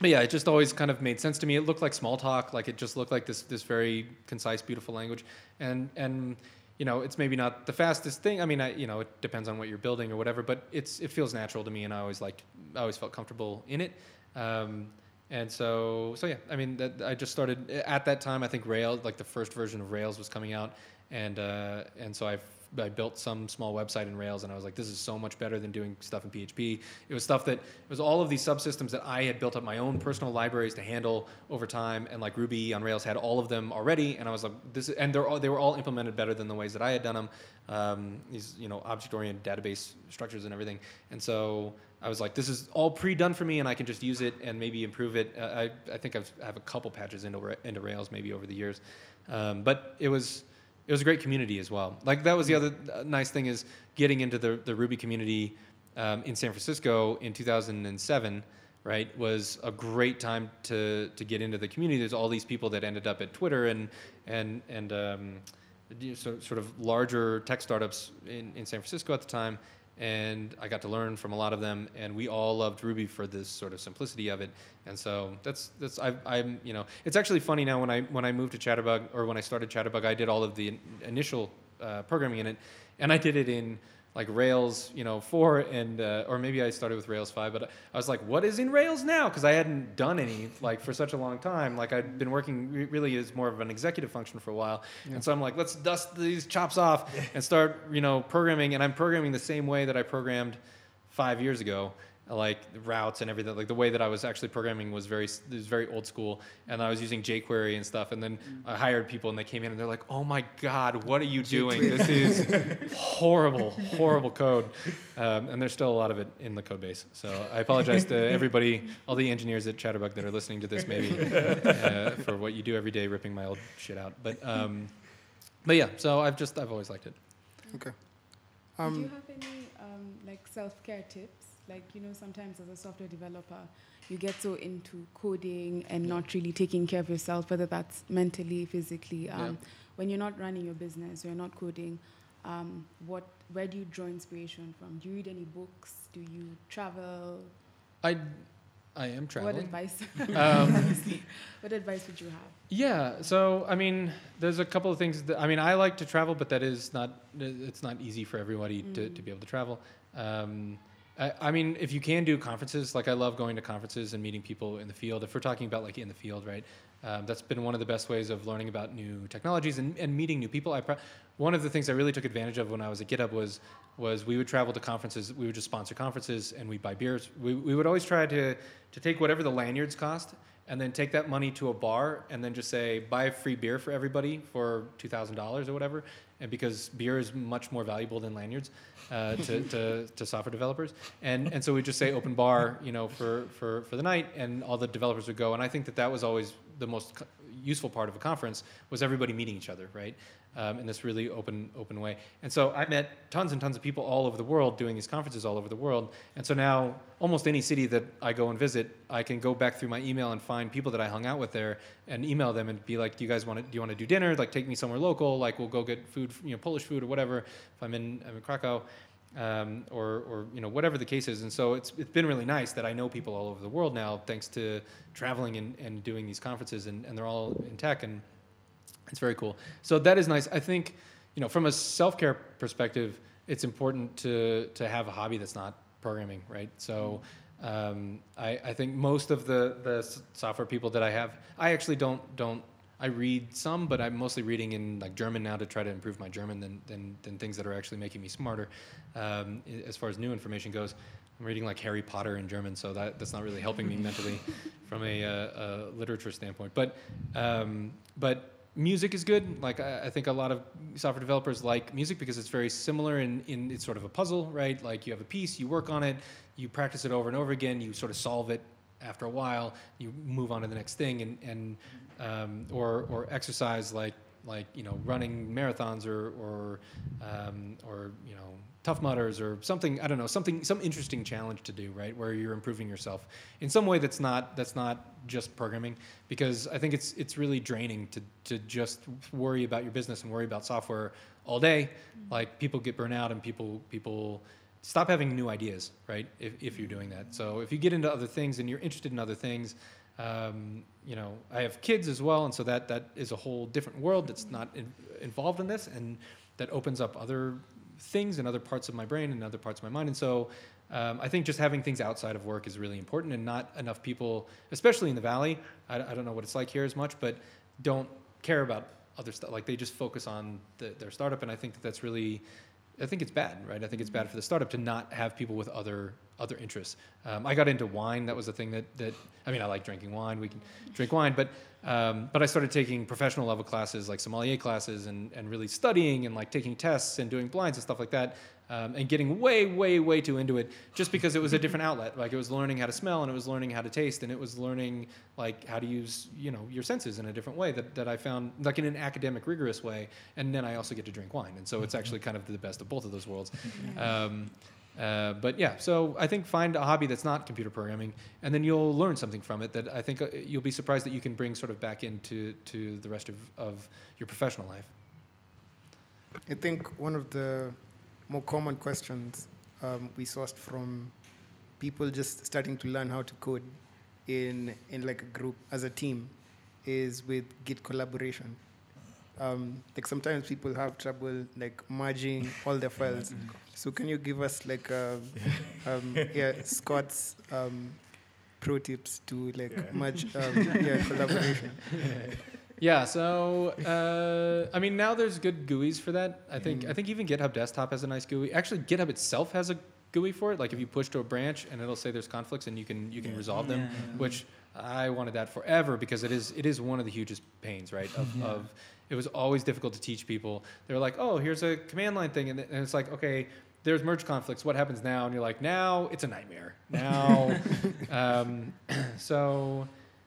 but yeah, it just always kind of made sense to me. It looked like Smalltalk, like it just looked like this this very concise, beautiful language, and and you know, it's maybe not the fastest thing. I mean, I, you know, it depends on what you're building or whatever, but it's it feels natural to me, and I always liked, I always felt comfortable in it. Um, and so, so yeah, I mean, that, I just started at that time. I think Rails, like the first version of Rails, was coming out, and uh, and so I I built some small website in Rails, and I was like, this is so much better than doing stuff in PHP. It was stuff that it was all of these subsystems that I had built up my own personal libraries to handle over time, and like Ruby on Rails had all of them already, and I was like, this, is, and they're all, they were all implemented better than the ways that I had done them. Um, these you know object-oriented database structures and everything, and so I was like, this is all pre-done for me, and I can just use it and maybe improve it. Uh, I, I think I've, I have a couple patches into, into Rails maybe over the years, um, but it was it was a great community as well. Like that was the other uh, nice thing is getting into the, the Ruby community um, in San Francisco in 2007. Right, was a great time to to get into the community. There's all these people that ended up at Twitter and and and um, so, sort of larger tech startups in, in San Francisco at the time, and I got to learn from a lot of them. And we all loved Ruby for this sort of simplicity of it. And so that's that's I, I'm you know it's actually funny now when I when I moved to Chatterbug or when I started Chatterbug, I did all of the in- initial uh, programming in it, and I did it in like Rails, you know, four and uh, or maybe I started with Rails five, but I was like, what is in Rails now? Because I hadn't done any like for such a long time. Like I'd been working re- really as more of an executive function for a while, and so I'm like, let's dust these chops off and start, you know, programming. And I'm programming the same way that I programmed five years ago, like routes and everything. Like the way that I was actually programming was very it was very old school, and I was using jQuery and stuff. And then I hired people, and they came in and they're like, "Oh my God, what are you doing? This is horrible, horrible code." Um, and there's still a lot of it in the code base. So I apologize to everybody, all the engineers at Chatterbug that are listening to this, maybe uh, for what you do every day, ripping my old shit out. But um, but yeah, so I've just I've always liked it. okay? Do Um, you have any um, like self-care tips? Like you know, sometimes as a software developer, you get so into coding and not really taking care of yourself, whether that's mentally, physically. Um, Yeah. When you're not running your business, you're not coding. Um, what? Where do you draw inspiration from? Do you read any books? Do you travel? I I am What traveling. advice? Um, what advice would you have? Yeah, so I mean, there's a couple of things. That, I mean, I like to travel, but that is not. It's not easy for everybody to, to be able to travel. Um, I, I mean, if you can do conferences, like I love going to conferences and meeting people in the field. If we're talking about like in the field, right? Um, that's been one of the best ways of learning about new technologies and, and meeting new people. I pro- one of the things I really took advantage of when I was at GitHub was was we would travel to conferences. We would just sponsor conferences and we'd buy beers. We, we would always try to to take whatever the lanyards cost and then take that money to a bar and then just say buy a free beer for everybody for two thousand dollars or whatever. And because beer is much more valuable than lanyards uh, to, to, to software developers, and and so we just say open bar, you know, for, for, for the night, and all the developers would go. And I think that that was always the most useful part of a conference was everybody meeting each other, right? Um, in this really open open way. And so I met tons and tons of people all over the world doing these conferences all over the world. And so now almost any city that I go and visit, I can go back through my email and find people that I hung out with there and email them and be like, "Do you guys want to do you want to do dinner? Like take me somewhere local. Like we'll go get food, you know, Polish food or whatever. If I'm in I'm in Krakow." Um, or, or you know whatever the case is. And so it's it's been really nice that I know people all over the world now, thanks to traveling and, and doing these conferences, and, and they're all in tech, and it's very cool. So that is nice. I think you know from a self care perspective, it's important to to have a hobby that's not programming, right? So. Um, I, I think most of the, the software people that I have, I actually don't don't I read some, but I'm mostly reading in like German now to try to improve my German than than, than things that are actually making me smarter. Um, as far as new information goes, I'm reading like Harry Potter in German, so that that's not really helping me mentally from a, uh, a literature standpoint. But um, but music is good. Like I, I think a lot of software developers like music because it's very similar in, in it's sort of a puzzle, right? Like you have a piece, you work on it, you practice it over and over again, you sort of solve it after a while, you move on to the next thing, and and um, or or exercise like like you know running marathons or or um, or you know Tough Mudders or something I don't know something some interesting challenge to do right where you're improving yourself in some way that's not that's not just programming because I think it's it's really draining to to just worry about your business and worry about software all day. Like people get burnout and people people stop having new ideas right if, if you're doing that. So if you get into other things and you're interested in other things um, you know i have kids as well and so that that is a whole different world that's not in, involved in this and that opens up other things in other parts of my brain and other parts of my mind. And so um, i think just having things outside of work is really important and not enough people especially in the valley i, I don't know what it's like here as much but don't care about other stuff. Like they just focus on the, their startup and i think that that's really I think it's bad, right? I think it's bad for the startup to not have people with other other interests. Um, I got into wine. That was the thing that that I mean, I like drinking wine. We can drink wine, but um, but I started taking professional level classes like sommelier classes and and really studying and like taking tests and doing blinds and stuff like that. Um, and getting way, way, way too into it just because it was a different outlet. Like it was learning how to smell and it was learning how to taste and it was learning like how to use, you know, your senses in a different way that, that I found like in an academic, rigorous way. And then I also get to drink wine. And so it's actually kind of the best of both of those worlds. Um, uh, but yeah, so I think find a hobby that's not computer programming, and then you'll learn something from it that I think uh, you'll be surprised that you can bring sort of back into to the rest of, of your professional life. I think one of the more common questions um, we sourced from people just starting to learn how to code in in like a group as a team is with Git collaboration. Um, like sometimes people have trouble like merging all their files. So can you give us like uh, um, yeah Scott's um, pro tips to like merge um, yeah collaboration? Yeah, so uh, I mean now there's good GUIs for that. I think I think even GitHub Desktop has a nice GUI. Actually, GitHub itself has a GUI for it. Like if you push to a branch and it'll say there's conflicts and you can you can resolve them, which I wanted that forever because it is it is one of the hugest pains, right? Of, of it was always difficult to teach people. They're like, oh, here's a command line thing, and, and it's like, okay, there's merge conflicts. What happens now? And you're like, now it's a nightmare. Now, um, so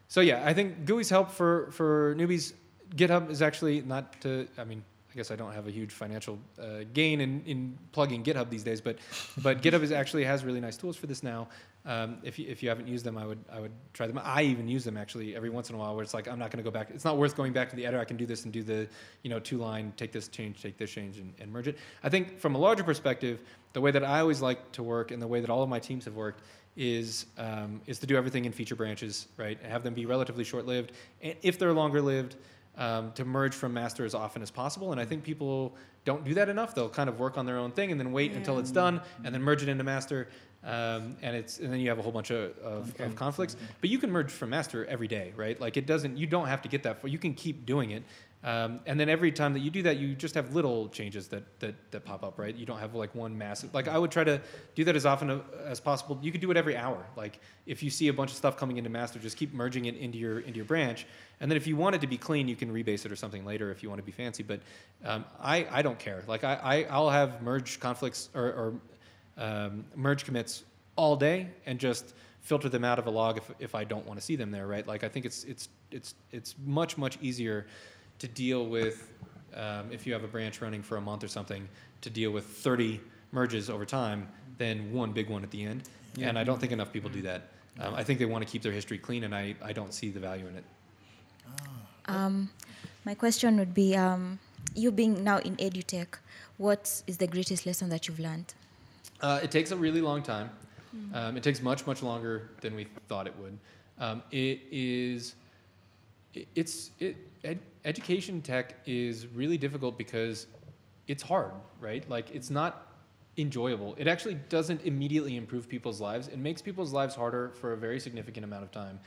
so yeah, I think GUIs help for for newbies. GitHub is actually not to. I mean, I guess I don't have a huge financial uh, gain in, in plugging GitHub these days, but but GitHub is actually has really nice tools for this now. Um, if you if you haven't used them, I would I would try them. I even use them actually every once in a while, where it's like I'm not going to go back. It's not worth going back to the editor. I can do this and do the you know two line, take this change, take this change, and, and merge it. I think from a larger perspective, the way that I always like to work and the way that all of my teams have worked is um, is to do everything in feature branches, right? Have them be relatively short lived, and if they're longer lived, um, to merge from master as often as possible. And I think people don't do that enough. They'll kind of work on their own thing and then wait until it's done and then merge it into master. Um, and it's and then you have a whole bunch of, of, of conflicts. But you can merge from master every day, right? Like it doesn't. You don't have to get that far. You can keep doing it. Um, and then every time that you do that, you just have little changes that, that, that pop up, right? You don't have like one massive, like I would try to do that as often as possible. You could do it every hour. Like if you see a bunch of stuff coming into master, just keep merging it into your, into your branch. And then if you want it to be clean, you can rebase it or something later if you want to be fancy. But um, I, I don't care. Like I, I, I'll have merge conflicts or, or um, merge commits all day and just filter them out of a log if, if I don't want to see them there, right? Like I think it's it's it's it's much much easier to deal with um, if you have a branch running for a month or something to deal with 30 merges over time than one big one at the end. And I don't think enough people do that. Um, I think they want to keep their history clean, and I, I don't see the value in it. Um, my question would be um, you being now in edutech, what is the greatest lesson that you've learned? Uh, it takes a really long time. Um, it takes much, much longer than we thought it would. Um, it is, it, it's, it, ed, education tech is really difficult because it's hard, right? Like, it's not enjoyable. It actually doesn't immediately improve people's lives. It makes people's lives harder for a very significant amount of time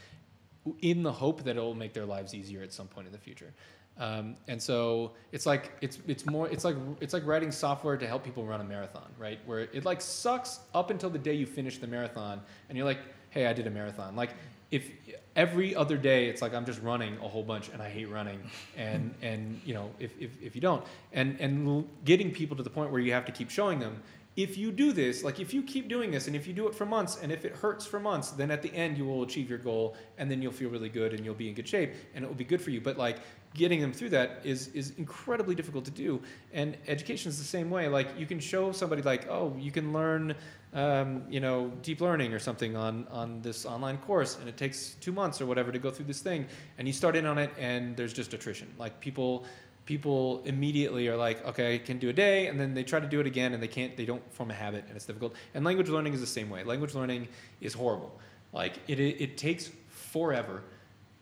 in the hope that it will make their lives easier at some point in the future. Um, and so it's like it's it's more it's like it's like writing software to help people run a marathon, right? Where it like sucks up until the day you finish the marathon, and you're like, hey, I did a marathon. Like if every other day it's like I'm just running a whole bunch and I hate running, and and you know if if, if you don't, and and getting people to the point where you have to keep showing them. If you do this, like if you keep doing this, and if you do it for months, and if it hurts for months, then at the end you will achieve your goal, and then you'll feel really good, and you'll be in good shape, and it will be good for you. But like getting them through that is is incredibly difficult to do. And education is the same way. Like you can show somebody like, oh, you can learn, um, you know, deep learning or something on on this online course, and it takes two months or whatever to go through this thing, and you start in on it, and there's just attrition. Like people. People immediately are like, okay, I can do a day, and then they try to do it again, and they can't. They don't form a habit, and it's difficult. And language learning is the same way. Language learning is horrible. Like it, it, it takes forever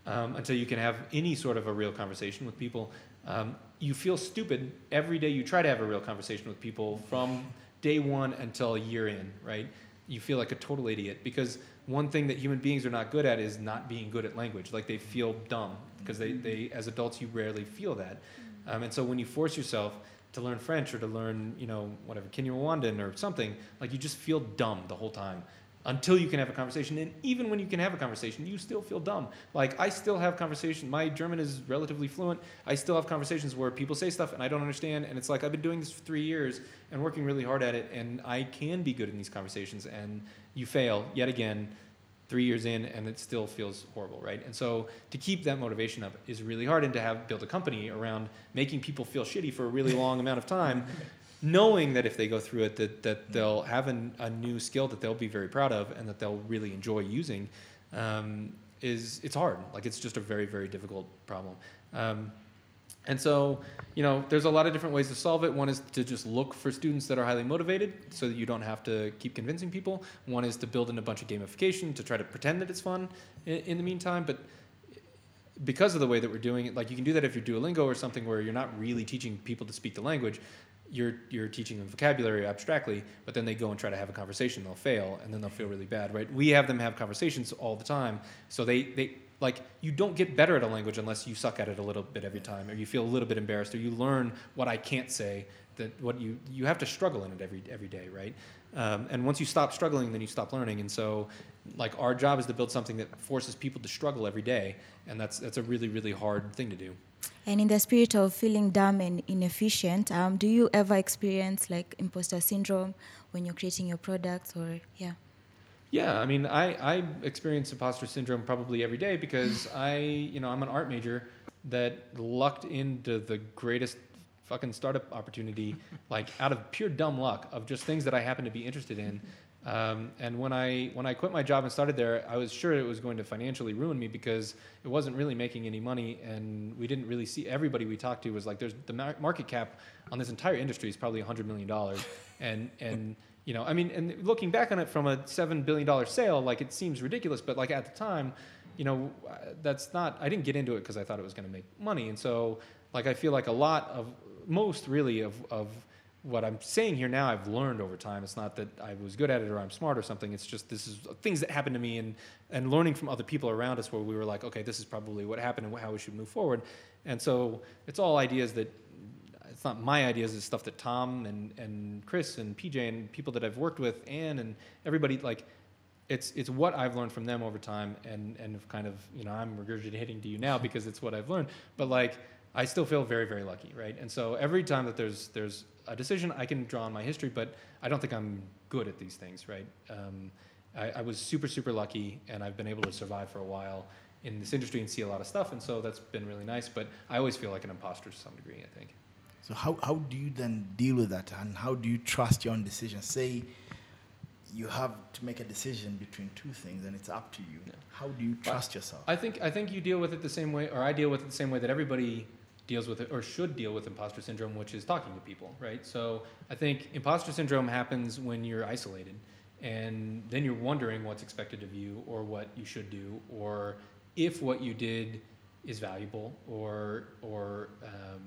um, until you can have any sort of a real conversation with people. Um, you feel stupid every day you try to have a real conversation with people from day one until a year in, right? You feel like a total idiot because one thing that human beings are not good at is not being good at language. Like they feel dumb because they, they as adults, you rarely feel that. Um, and so when you force yourself to learn French or to learn, you know, whatever, Kinyarwanda or something, like you just feel dumb the whole time until you can have a conversation. And even when you can have a conversation, you still feel dumb. Like I still have conversation. My German is relatively fluent. I still have conversations where people say stuff and I don't understand. And it's like I've been doing this for three years and working really hard at it, and I can be good in these conversations. And you fail yet again, three years in, and it still feels horrible, right? And so to keep that motivation up is really hard, and to have built a company around making people feel shitty for a really long amount of time knowing that if they go through it that, that they'll have an, a new skill that they'll be very proud of and that they'll really enjoy using um, is it's hard like it's just a very very difficult problem um, and so you know there's a lot of different ways to solve it. One is to just look for students that are highly motivated so that you don't have to keep convincing people. One is to build in a bunch of gamification to try to pretend that it's fun in, in the meantime. But because of the way that we're doing it, like you can do that if you're Duolingo or something where you're not really teaching people to speak the language. You're you're teaching them vocabulary abstractly, but then they go and try to have a conversation, they'll fail, and then they'll feel really bad, right? We have them have conversations all the time, so they they like you don't get better at a language unless you suck at it a little bit every time, or you feel a little bit embarrassed, or you learn what I can't say. That what you you have to struggle in it every every day, right? Um, and once you stop struggling, then you stop learning. And so, like our job is to build something that forces people to struggle every day, and that's that's a really really hard thing to do. And in the spirit of feeling dumb and inefficient, um, do you ever experience like imposter syndrome when you're creating your products or yeah? Yeah, I mean, I, I experience imposter syndrome probably every day because I, you know, I'm an art major that lucked into the greatest fucking startup opportunity, like out of pure dumb luck of just things that I happen to be interested in. Um, and when I when I quit my job and started there, I was sure it was going to financially ruin me because it wasn't really making any money, and we didn't really see. Everybody we talked to was like, "There's the mar- market cap on this entire industry is probably 100 million dollars," and and you know, I mean, and looking back on it from a seven billion dollar sale, like it seems ridiculous, but like at the time, you know, uh, that's not. I didn't get into it because I thought it was going to make money, and so like I feel like a lot of most really of of what I'm saying here now, I've learned over time. It's not that I was good at it or I'm smart or something. It's just this is things that happened to me and, and learning from other people around us where we were like, okay, this is probably what happened and how we should move forward. And so it's all ideas that, it's not my ideas, it's stuff that Tom and, and Chris and PJ and people that I've worked with, Anne and everybody, like, it's, it's what I've learned from them over time and, and kind of, you know, I'm regurgitating to you now because it's what I've learned. But like, I still feel very, very lucky, right? And so every time that there's there's a decision, I can draw on my history, but I don't think I'm good at these things, right? Um, I, I was super, super lucky, and I've been able to survive for a while. in this industry and see a lot of stuff, and so that's been really nice. But I always feel like an imposter to some degree. I think. So how, how do you then deal with that and how do you trust your own decision? Say you have to make a decision between two things and it's up to you. Yeah. How do you trust yourself? I think I think you deal with it the same way, or I deal with it the same way that everybody deals with it, or should deal with imposter syndrome, which is talking to people, right? So I think imposter syndrome happens when you're isolated, and then you're wondering what's expected of you, or what you should do, or if what you did is valuable, or or um,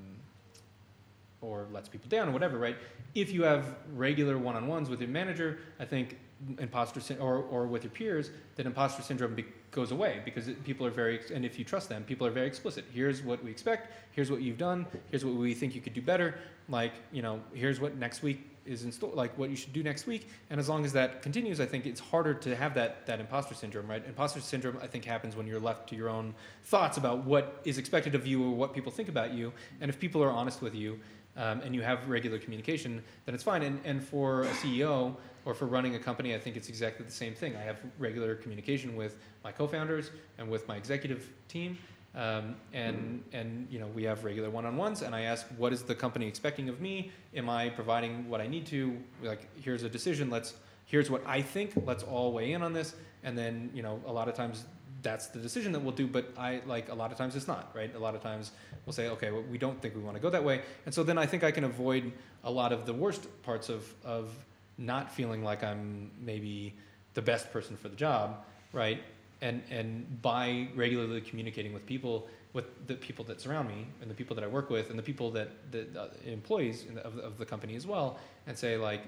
or lets people down or whatever, right? If you have regular one-on-ones with your manager, I think imposter syn- or or with your peers, then imposter syndrome be- goes away because it, people are very and if you trust them, people are very explicit. Here's what we expect. Here's what you've done. Here's what we think you could do better. Like you know, here's what next week is in store. Like what you should do next week. And as long as that continues, I think it's harder to have that that imposter syndrome, right? Imposter syndrome, I think, happens when you're left to your own thoughts about what is expected of you or what people think about you. And if people are honest with you, um, and you have regular communication, then it's fine. And, and for a CEO or for running a company, I think it's exactly the same thing. I have regular communication with my co-founders and with my executive team. Um, and and you know we have regular one-on-ones, and I ask, what is the company expecting of me? Am I providing what I need to? Like, here's a decision. Let's here's what I think. Let's all weigh in on this. And then you know a lot of times that's the decision that we'll do. But I like a lot of times it's not right. A lot of times we'll say, okay, well, we don't think we want to go that way. And so then I think I can avoid a lot of the worst parts of of not feeling like I'm maybe the best person for the job, right? And and by regularly communicating with people, with the people that surround me and the people that I work with and the people that the uh, employees the, of, the, of the company as well, and say like,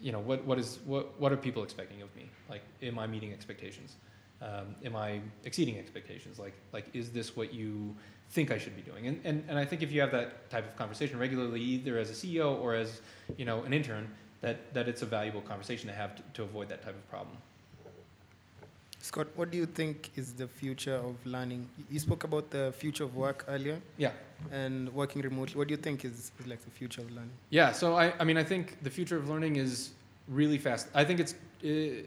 you know, what what is what what are people expecting of me? Like, am I meeting expectations? Um, am I exceeding expectations? Like like is this what you think I should be doing? And, and and I think if you have that type of conversation regularly, either as a CEO or as you know an intern, that that it's a valuable conversation to have to, to avoid that type of problem. Scott, what do you think is the future of learning? You spoke about the future of work earlier Yeah. and working remotely. What do you think is, is like the future of learning? Yeah, so I, I mean, I think the future of learning is really fast. I think it's uh,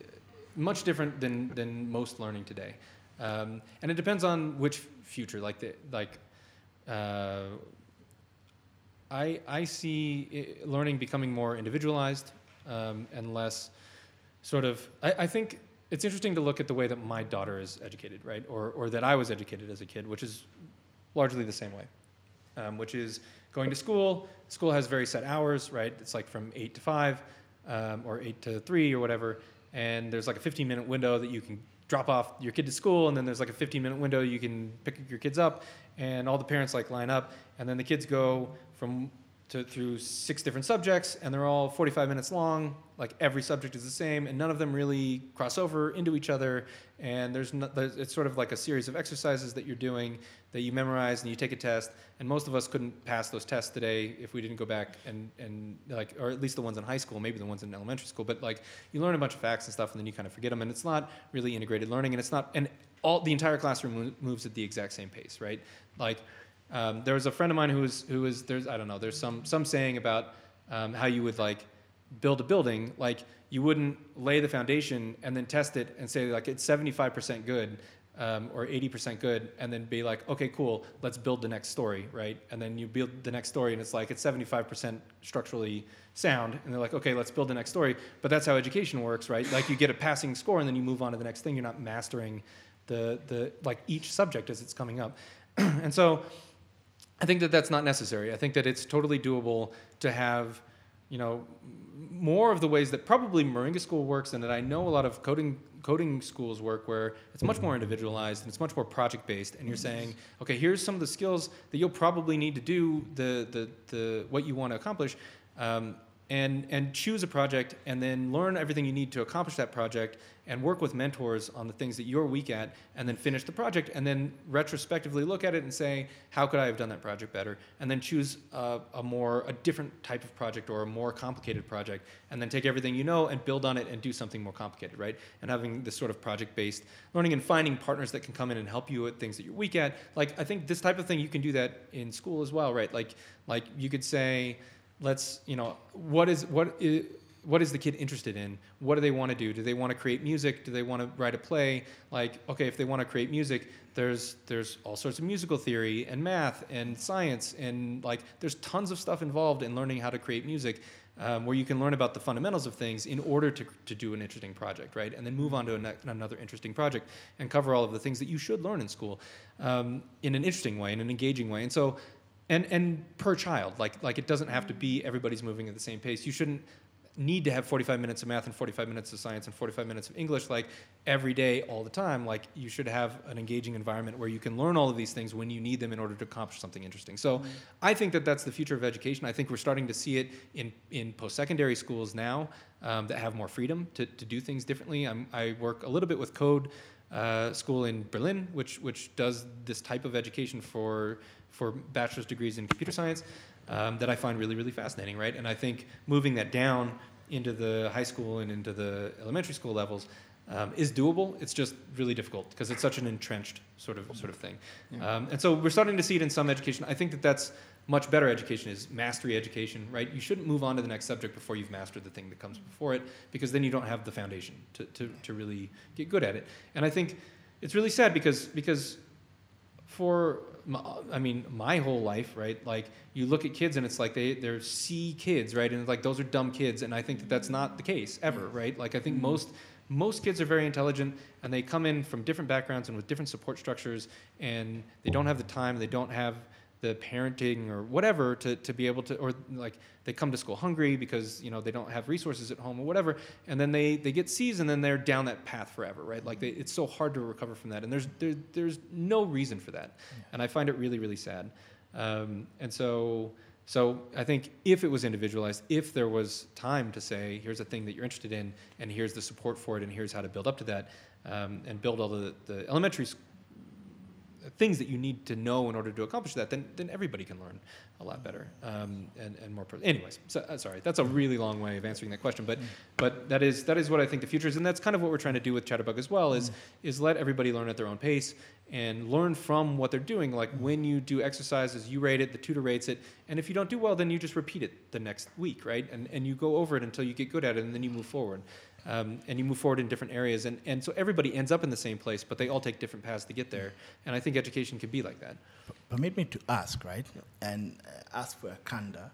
much different than, than most learning today. Um, and it depends on which future. Like, the, like uh, I, I see learning becoming more individualized um, and less sort of. I, I think it's interesting to look at the way that my daughter is educated, right? Or, or that I was educated as a kid, which is largely the same way, um, which is going to school. School has very set hours, right? It's like from 8 to 5 um, or 8 to 3 or whatever. And there's like a 15 minute window that you can drop off your kid to school. And then there's like a 15 minute window you can pick your kids up. And all the parents like line up. And then the kids go from to, through six different subjects, and they're all 45 minutes long. Like every subject is the same, and none of them really cross over into each other. And there's, no, there's it's sort of like a series of exercises that you're doing that you memorize and you take a test. And most of us couldn't pass those tests today if we didn't go back and, and like, or at least the ones in high school, maybe the ones in elementary school. But like, you learn a bunch of facts and stuff, and then you kind of forget them. And it's not really integrated learning, and it's not, and all the entire classroom moves at the exact same pace, right? Like um, there was a friend of mine who was who was there's I don't know there's some some saying about um, how you would like build a building like you wouldn't lay the foundation and then test it and say like it's 75% good um, or 80% good and then be like okay cool let's build the next story right? And then you build the next story and it's like it's 75% structurally sound and they're like okay let's build the next story. But that's how education works right? Like you get a passing score and then you move on to the next thing. You're not mastering the the like each subject as it's coming up. And so I think that that's not necessary. I think that it's totally doable to have, you know, more of the ways that probably Moringa School works, and that I know a lot of coding coding schools work, where it's much more individualized and it's much more project based. And you're saying, okay, here's some of the skills that you'll probably need to do the the, the what you want to accomplish. Um, and, and choose a project and then learn everything you need to accomplish that project and work with mentors on the things that you're weak at and then finish the project and then retrospectively look at it and say how could i have done that project better? And then choose a, a more a different type of project or a more complicated project and then take everything you know and build on it and do something more complicated right? And having this sort of project based learning and finding partners that can come in and help you at things that you're weak at. Like i think this type of thing you can do that in school as well right? Like like you could say let's you know what is what is, what is the kid interested in? What do they want to do? Do they want to create music? Do they want to write a play? Like, okay, if they want to create music, there's there's all sorts of musical theory and math and science and like there's tons of stuff involved in learning how to create music. Um, where you can learn about the fundamentals of things in order to, to do an interesting project, right? And then move on to an, another interesting project and cover all of the things that you should learn in school um, in an interesting way, in an engaging way. And so, and and per child, like like it doesn't have to be everybody's moving at the same pace. You shouldn't need to have 45 minutes of math and 45 minutes of science and 45 minutes of English like every day, all the time. Like you should have an engaging environment where you can learn all of these things when you need them in order to accomplish something interesting. So Mm-hmm. I think that that's the future of education. I think we're starting to see it in, in post-secondary schools now um, that have more freedom to, to do things differently. I'm, I work a little bit with Code uh, School in Berlin, which, which does this type of education for, for bachelor's degrees in computer science um, that I find really, really fascinating, right? And I think moving that down into the high school and into the elementary school levels um, is doable. It's just really difficult because it's such an entrenched sort of sort of thing. Um, and so we're starting to see it in some education. I think that that's much better education is mastery education, right? You shouldn't move on to the next subject before you've mastered the thing that comes before it because then you don't have the foundation to, to, to really get good at it. And I think it's really sad because because for Uh, I mean my whole life, right? Like you look at kids and it's like they they're C kids, right? And it's like those are dumb kids, and I think that that's not the case ever, right? Like I think mm-hmm. most most kids are very intelligent and they come in from different backgrounds and with different support structures and they don't have the time, they don't have the parenting or whatever to, to be able to or like they come to school hungry because you know they don't have resources at home or whatever and then they, they get C's and then they're down that path forever right? Like they, it's so hard to recover from that and there's there, there's no reason for that and I find it really really sad. Um, and so so I think if it was individualized if there was time to say here's a thing that you're interested in and here's the support for it and here's how to build up to that um, and build all the, the elementary things that you need to know in order to accomplish that, then, then everybody can learn a lot better um, and, and more. Pro- Anyways, so, uh, sorry, that's a really long way of answering that question, but but that is that is what I think the future is, and that's kind of what we're trying to do with Chatterbug as well. Is is let everybody learn at their own pace and learn from what they're doing. Like when you do exercises, you rate it, the tutor rates it, and if you don't do well, then you just repeat it the next week, right? And and you go over it until you get good at it, and then you move forward. Um, and you move forward in different areas, and, and so everybody ends up in the same place, but they all take different paths to get there. And I think education can be like that. Permit me to ask, right? And uh, ask for a candor.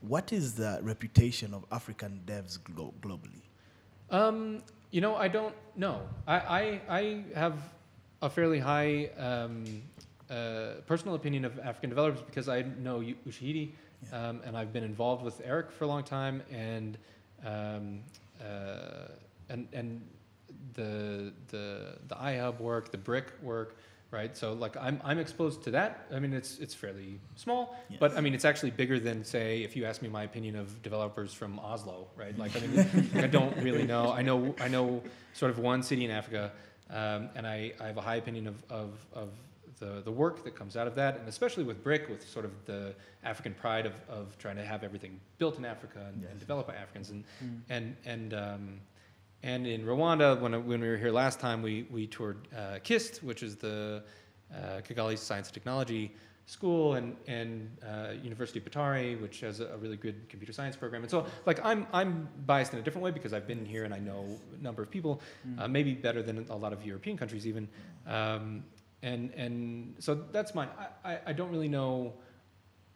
What is the reputation of African devs glo- globally? Um, you know, I don't know. I, I, I have a fairly high um, uh, personal opinion of African developers because I know Yu- Ushahidi, um, and I've been involved with Erik for a long time, and um, and and the the the iHub work, the BRCK work, right? So like I'm I'm exposed to that. I mean, it's it's fairly small, but I mean, it's actually bigger than say if you ask me my opinion of developers from Oslo, right? Like I mean, I don't really know. I know I know sort of one city in Africa, um, and I, I have a high opinion of of of the, the work that comes out of that, and especially with BRCK, with sort of the African pride of, of trying to have everything built in Africa and, and developed by Africans, and and and um, and in Rwanda, when, when we were here last time, we, we toured uh, KIST, which is the uh, Kigali Science and Technology School, and, and uh, University of Butare, which has a, a really good computer science program. And so, like, I'm, I'm biased in a different way because I've been here and I know a number of people, uh, maybe better than a lot of European countries even. Um, and, and so that's mine. I, I, I don't really know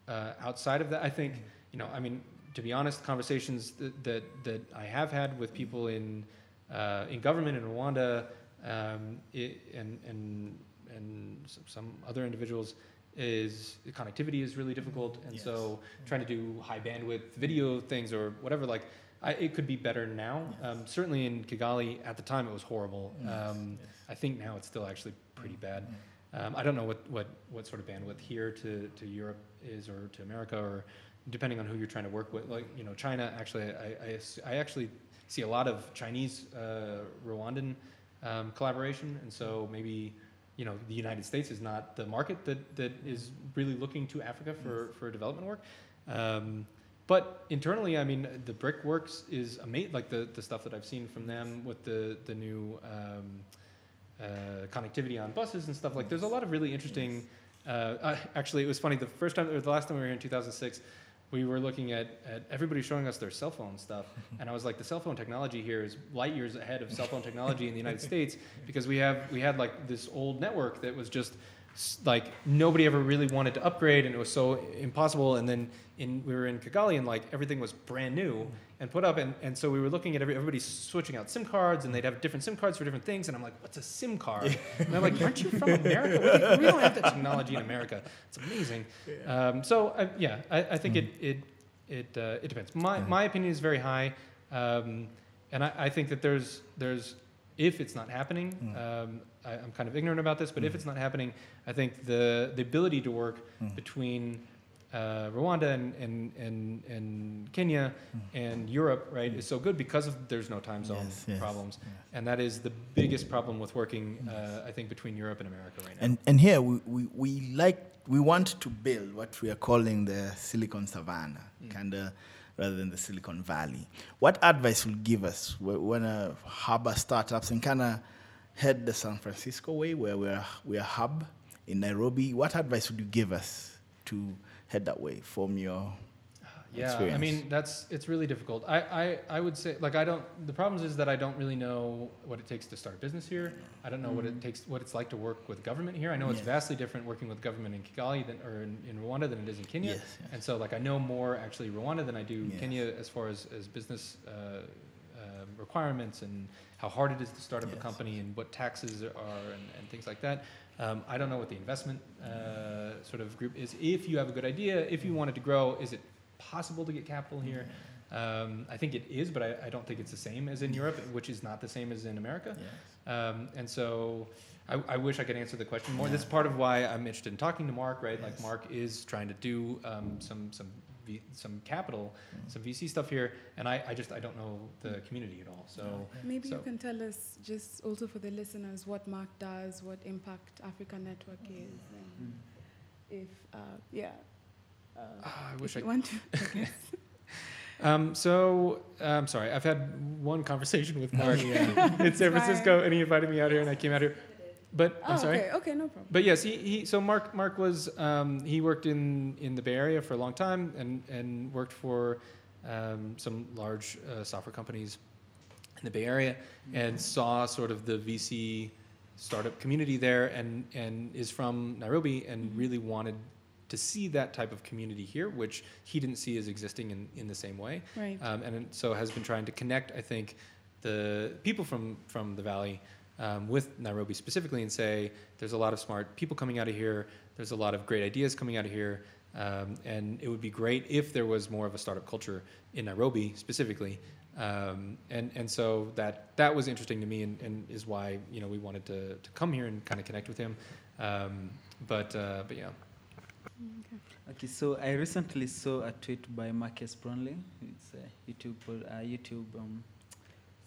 uh, outside of that, I think, you know, I mean, to be honest, conversations that, that, that I have had with people in, uh, in government in Rwanda um, i and, and, and some other individuals is connectivity is really difficult. And so trying to do high bandwidth video things or whatever, like, I, it could be better now. Um, certainly in Kigali at the time, it was horrible. Um, I think now it's still actually pretty bad. Um, I don't know what, what, what sort of bandwidth here to, to Europe is or to America or depending on who you're trying to work with. Like, you know, China, actually, I I actually see a lot of Chinese uh, Rwandan um, collaboration. And so maybe, you know, the United States is not the market that, that is really looking to Africa for, for development work. Um, but internally, I mean, the BRCK works is amazing. Like the, the stuff that I've seen from them with the, the new um, uh, connectivity on buses and stuff. Like, there's a lot of really interesting. Uh, uh, actually, it was funny. The first time, or the last time we were here in 2006, we were looking at, at everybody showing us their cell phone stuff, and I was like, the cell phone technology here is light years ahead of cell phone technology in the United States because we have we had like this old network that was just like nobody ever really wanted to upgrade, and it was so impossible. And then in we were in Kigali, and like everything was brand new and put up, and, and so we were looking at every, everybody switching out SIM cards, and they'd have different SIM cards for different things, and I'm like, what's a SIM card? And I'm like, aren't you from America? We, we don't have that technology in America. It's amazing. Um, so I, yeah, I, I think it it it uh, it depends. My my opinion is very high, um, and I, I think that there's there's if it's not happening, um, I, I'm kind of ignorant about this, but if it's not happening, I think the the ability to work between uh, Rwanda and, and, and, and Kenya and Europe, right, is so good because of there's no time zone Yes, yes, problems, and that is the biggest problem with working, uh, I think, between Europe and America right now. And and here we, we, we like we want to build what we are calling the Silicon Savannah, kind of rather than the Silicon Valley. What advice will give us wh- when hub of startups and kind of head the San Francisco way, where we're we're a hub in Nairobi? What advice would you give us to head that way from your Yeah, I mean that's it's really difficult. I, I, I would say like I don't. The problem is that I don't really know what it takes to start a business here. I don't know what it takes, what it's like to work with government here. I know it's vastly different working with government in Kigali than or in, in Rwanda than it is in Kenya. Yes, yes. And so like I know more actually Rwanda than I do Yes. Kenya as far as as business uh, um, requirements and how hard it is to start up a company and what taxes are and, and things like that. Um, I don't know what the investment uh, sort of group is. If you have a good idea, if you wanted to grow, is it possible to get capital here? Um, I think it is, but I, I don't think it's the same as in Europe, which is not the same as in America. Um, and so I, I wish I could answer the question more. This is part of why I'm interested in talking to Mark, right? Like Mark is trying to do um, some some v, some capital, some VC stuff here, and I, I just I don't know the community at all. So Maybe So- you can tell us, just also for the listeners, what Mark does, what Impact Africa Network is, and if, uh, yeah. Uh, Ah, I if wish you I want to. I. Um, so I'm sorry. I've had one conversation with Mark in San Francisco, and he invited me out here, and I came out here. But I'm oh, sorry. okay, okay, no problem. But yes, he, he so Mark Mark was um, he worked in, in the Bay Area for a long time and, and worked for um, some large uh, software companies in the Bay Area and saw sort of the VC startup community there and and is from Nairobi and really wanted to see that type of community here, which he didn't see as existing in, in the same way Right. um, and so has been trying to connect, I think, the people from from the valley um, with Nairobi specifically, and say there's a lot of smart people coming out of here. There's a lot of great ideas coming out of here, um, and it would be great if there was more of a startup culture in Nairobi specifically. Um, and and so that that was interesting to me, and, and is why you know we wanted to, to come here and kind of connect with him. Um, but uh, but yeah. Okay, so I recently saw a tweet by Marques Brownlee. It's a YouTube, pod- uh, YouTube. Um,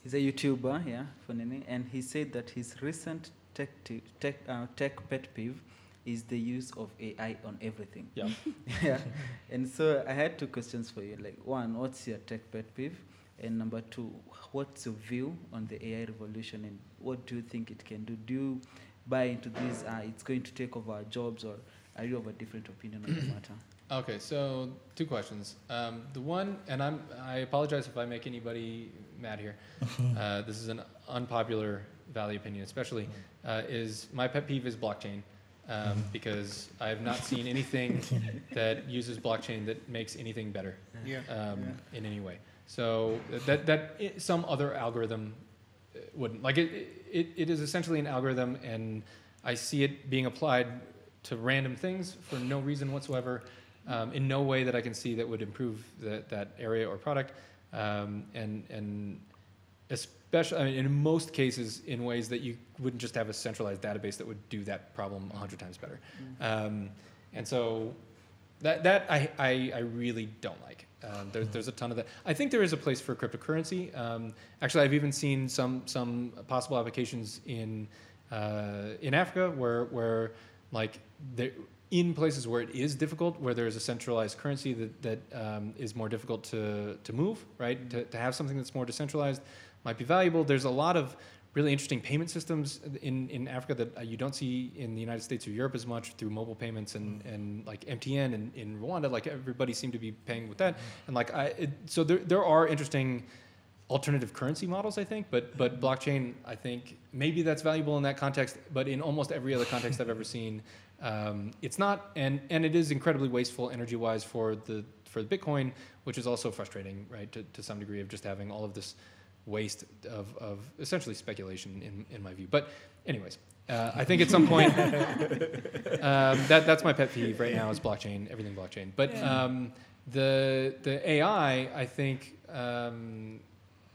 he's a YouTuber, yeah, for Nene, and he said that his recent tech t- tech uh, tech pet peeve is the use of AI on everything. Yeah. yeah, and so I had two questions for you. Like, one, what's your tech pet peeve? And number two, what's your view on the AI revolution, and what do you think it can do? Do you buy into this? Uh, it's going to take over our jobs, or are you of a different opinion on the matter? Okay, so two questions. Um, the one, and I'm I apologize if I make anybody mad here. Uh, this is an unpopular value opinion, especially, uh, is my pet peeve is blockchain. Um, because I have not seen anything that uses blockchain that makes anything better Yeah. um, in any way. So that that i some other algorithm uh, wouldn't like it, it. It is essentially an algorithm, and I see it being applied to random things for no reason whatsoever. Um, in no way that I can see that would improve that that area or product, um, and and especially I mean, in most cases in ways that you wouldn't just have a centralized database that would do that problem a hundred times better. Um, and so that that I, I, I really don't like. Um, there's there's a ton of that. I think there is a place for cryptocurrency. Um, actually, I've even seen some some possible applications in uh, in Africa where where like there in places where it is difficult, where there is a centralized currency that that um, is more difficult to to move, right? To to have something that's more decentralized might be valuable. There's a lot of really interesting payment systems in, in Africa that uh, you don't see in the United States or Europe as much through mobile payments and, and like MTN and in Rwanda, like everybody seemed to be paying with that. And like I, it, so there, there are interesting alternative currency models, I think, but but blockchain, I think maybe that's valuable in that context, but in almost every other context I've ever seen, um, it's not, and and it is incredibly wasteful energy-wise for the for the Bitcoin, which is also frustrating, right, to, to some degree of just having all of this waste of, of essentially speculation in, in my view. But anyways, uh, I think at some point um, that that's my pet peeve right now is blockchain, everything blockchain. But um, the the AI, I think.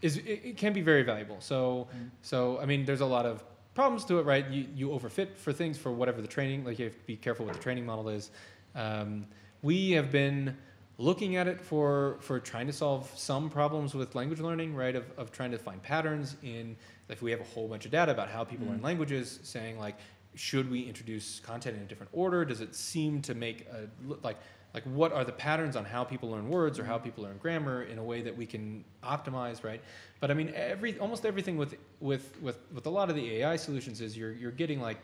Is it, it, can be very valuable. So mm. so I mean, there's a lot of problems to it, right? You you overfit for things for whatever the training. Like you have to be careful what the training model is. Um, we have been looking at it for for trying to solve some problems with language learning, right? Of of trying to find patterns in if we have a whole bunch of data about how people mm. learn languages, saying like should we introduce content in a different order? Does it seem to make a like like what are the patterns on how people learn words or how mm-hmm. people learn grammar in a way that we can optimize right? But i mean every almost everything with with with with a lot of the ai solutions is you're you're getting like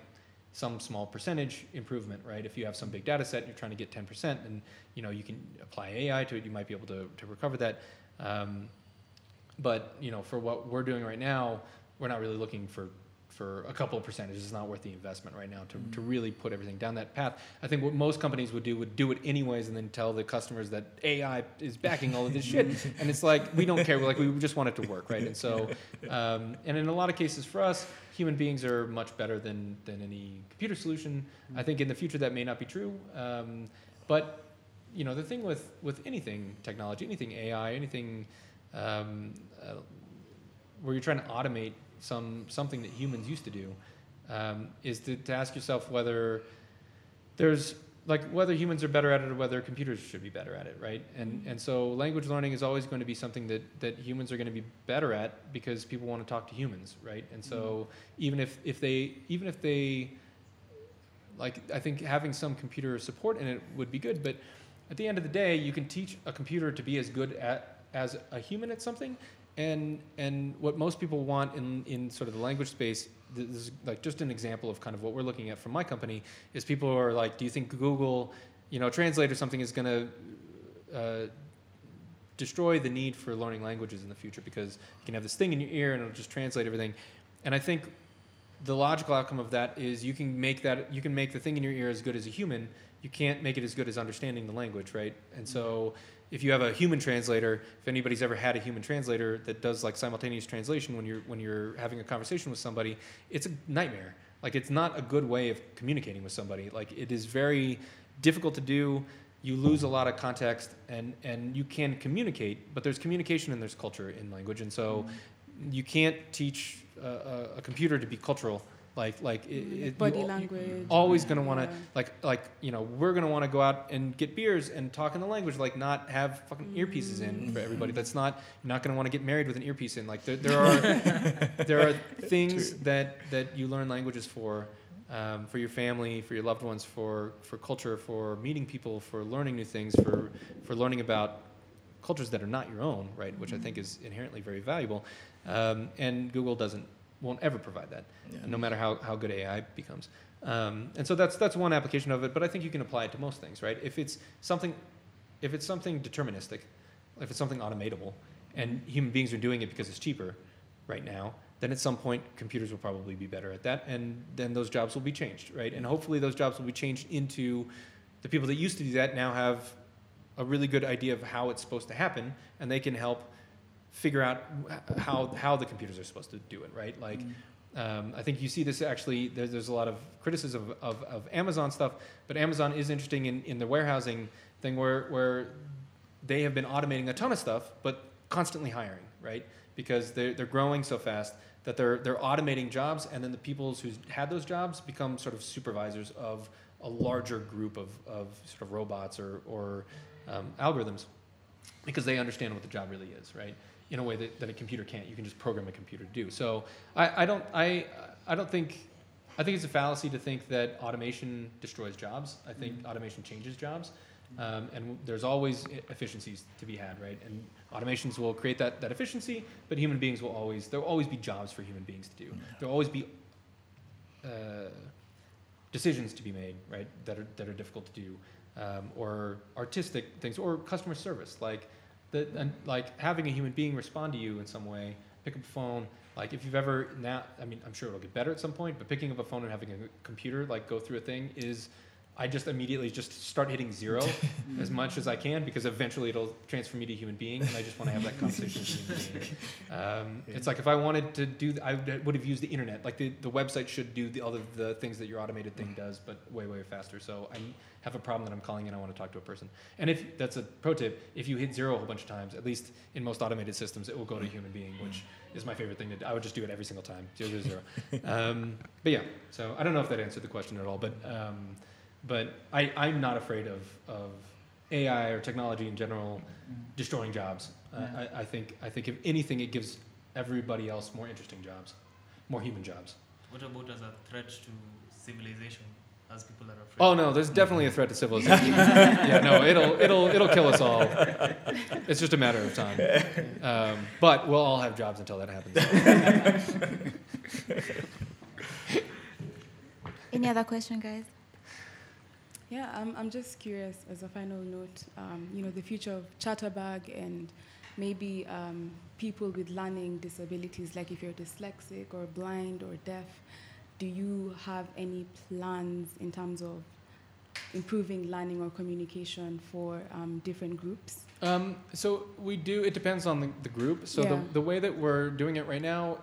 some small percentage improvement right? If you have some big data set and you're trying to get 10% and you know you can apply ai to it. You might be able to, to recover that. Um, but you know for what we're doing right now we're not really looking for for a couple of percentages is not worth the investment right now to, to really put everything down that path. I think what most companies would do would do it anyways and then tell the customers that AI is backing all of this shit. And it's like, we don't care. We're like, we just want it to work, right? And so, um, and in a lot of cases for us, human beings are much better than, than any computer solution. I think in the future that may not be true. Um, but, you know, the thing with, with anything technology, anything AI, anything um, uh, where you're trying to automate some something that humans used to do, um, is to, to ask yourself whether there's like whether humans are better at it or whether computers should be better at it, right? And and so language learning is always going to be something that that humans are going to be better at because people want to talk to humans, right? And so mm-hmm. even if if they even if they like I think having some computer support in it would be good, but at the end of the day, you can teach a computer to be as good at as a human at something and and what most people want in in sort of the language space this is like just an example of kind of what we're looking at from my company is people are like do you think google you know translate or something is going to uh, destroy the need for learning languages in the future? Because you can have this thing in your ear and it'll just translate everything. And i think the logical outcome of that is you can make that you can make the thing in your ear as good as a human. You can't make it as good as understanding the language right? And so if you have a human translator, if anybody's ever had a human translator that does like simultaneous translation when you're when you're having a conversation with somebody, it's a nightmare. Like it's not a good way of communicating with somebody. Like it is very difficult to do. You lose a lot of context and and you can communicate, but there's communication and there's culture in language, and so mm-hmm. you can't teach a, a computer to be cultural like like it, it, body language. Always gonna want to yeah. like like you know we're gonna want to go out and get beers and talk in the language like not have fucking earpieces in for everybody. That's not you're not gonna want to get married with an earpiece in. Like there, there are there are things True. that that you learn languages for. Um, for your family, for your loved ones, for, for culture, for meeting people, for learning new things, for, for learning about cultures that are not your own, right? Which I think is inherently very valuable. Um, and Google doesn't won't ever provide that, yeah. no matter how, how good AI becomes. Um, and so that's that's one application of it, but I think you can apply it to most things, right? If it's something, if it's something deterministic, if it's something automatable, and human beings are doing it because it's cheaper, right now, then at some point computers will probably be better at that, and then those jobs will be changed, right? And hopefully those jobs will be changed into the people that used to do that now have a really good idea of how it's supposed to happen, and they can help figure out how how the computers are supposed to do it, right? Like, mm. um, I think you see this actually. There's, there's a lot of criticism of, of, of, Amazon stuff, but Amazon is interesting in, in the warehousing thing where where they have been automating a ton of stuff, but constantly hiring, right? Because they're they're growing so fast that they're they're automating jobs, and then the people who had those jobs become sort of supervisors of a larger group of, of sort of robots or or um, algorithms because they understand what the job really is, right? In a way that, that a computer can't. You can just program a computer to do. So I, I don't I I don't think I think it's a fallacy to think that automation destroys jobs. I think mm-hmm. automation changes jobs. Um, and there's always efficiencies to be had, right? And automations will create that, that efficiency, but human beings will always, there will always be jobs for human beings to do. There will always be uh, decisions to be made, right, that are, that are difficult to do, um, or artistic things, or customer service, like the, and like having a human being respond to you in some way, pick up a phone. Like if you've ever now, I mean, I'm sure it'll get better at some point, but picking up a phone and having a computer like go through a thing is, I just immediately just start hitting zero as much as I can because eventually it'll transfer me to a human being, and I just want to have that conversation with a human being. Um, it's like if I wanted to do, I would- have used the internet. Like the, the website should do the, all of the things that your automated thing does, but way way faster. So I have a problem that I'm calling in. I want to talk to a person. And if that's a pro tip, if you hit zero a whole bunch of times, at least in most automated systems, it will go to a human being, which is my favorite thing to do. I would just do it every single time, zero zero zero. um, but yeah, so I don't know if that answered the question at all, but. Um, but I, I'm not afraid of, of AI or technology in general destroying jobs. Uh, Yeah. I, I think I think if anything, it gives everybody else more interesting jobs, more human jobs. What about as a threat to civilization, as people are afraid? Oh no, there's definitely a threat to civilization. yeah, no, it'll it'll it'll kill us all. It's just a matter of time. Um, but we'll all have jobs until that happens. Any other question, guys? Yeah, I'm, I'm just curious as a final note, um, you know, the future of Chatterbug and maybe um, people with learning disabilities, like if you're dyslexic or blind or deaf, do you have any plans in terms of improving learning or communication for um, different groups? Um, so we do. It depends on the, the group. So Yeah. the the way that we're doing it right now.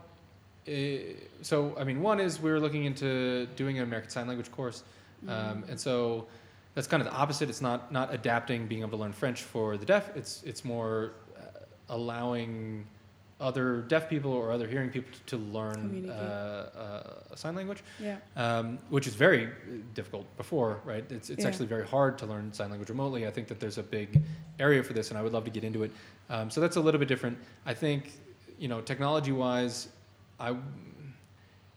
eh, so I mean, one is we're looking into doing an American Sign Language course, um, and so that's kind of the opposite. It's not not adapting being able to learn French for the deaf. It's it's more uh, allowing other deaf people or other hearing people to learn uh, uh, a sign language Yeah. um, which is very uh, difficult before, right? It's, it's Yeah. actually very hard to learn sign language remotely. I think that there's a big area for this, and I would love to get into it. Um, so that's a little bit different. I think, you know, technology-wise, I,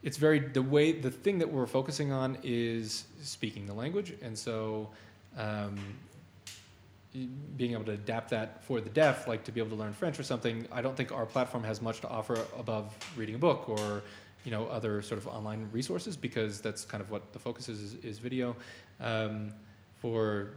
it's very the way the thing that we're focusing on is speaking the language, and so. Um, being able to adapt that for the deaf, like to be able to learn French or something, I don't think our platform has much to offer above reading a book or, you know, other sort of online resources because that's kind of what the focus is, is, is video. Um, for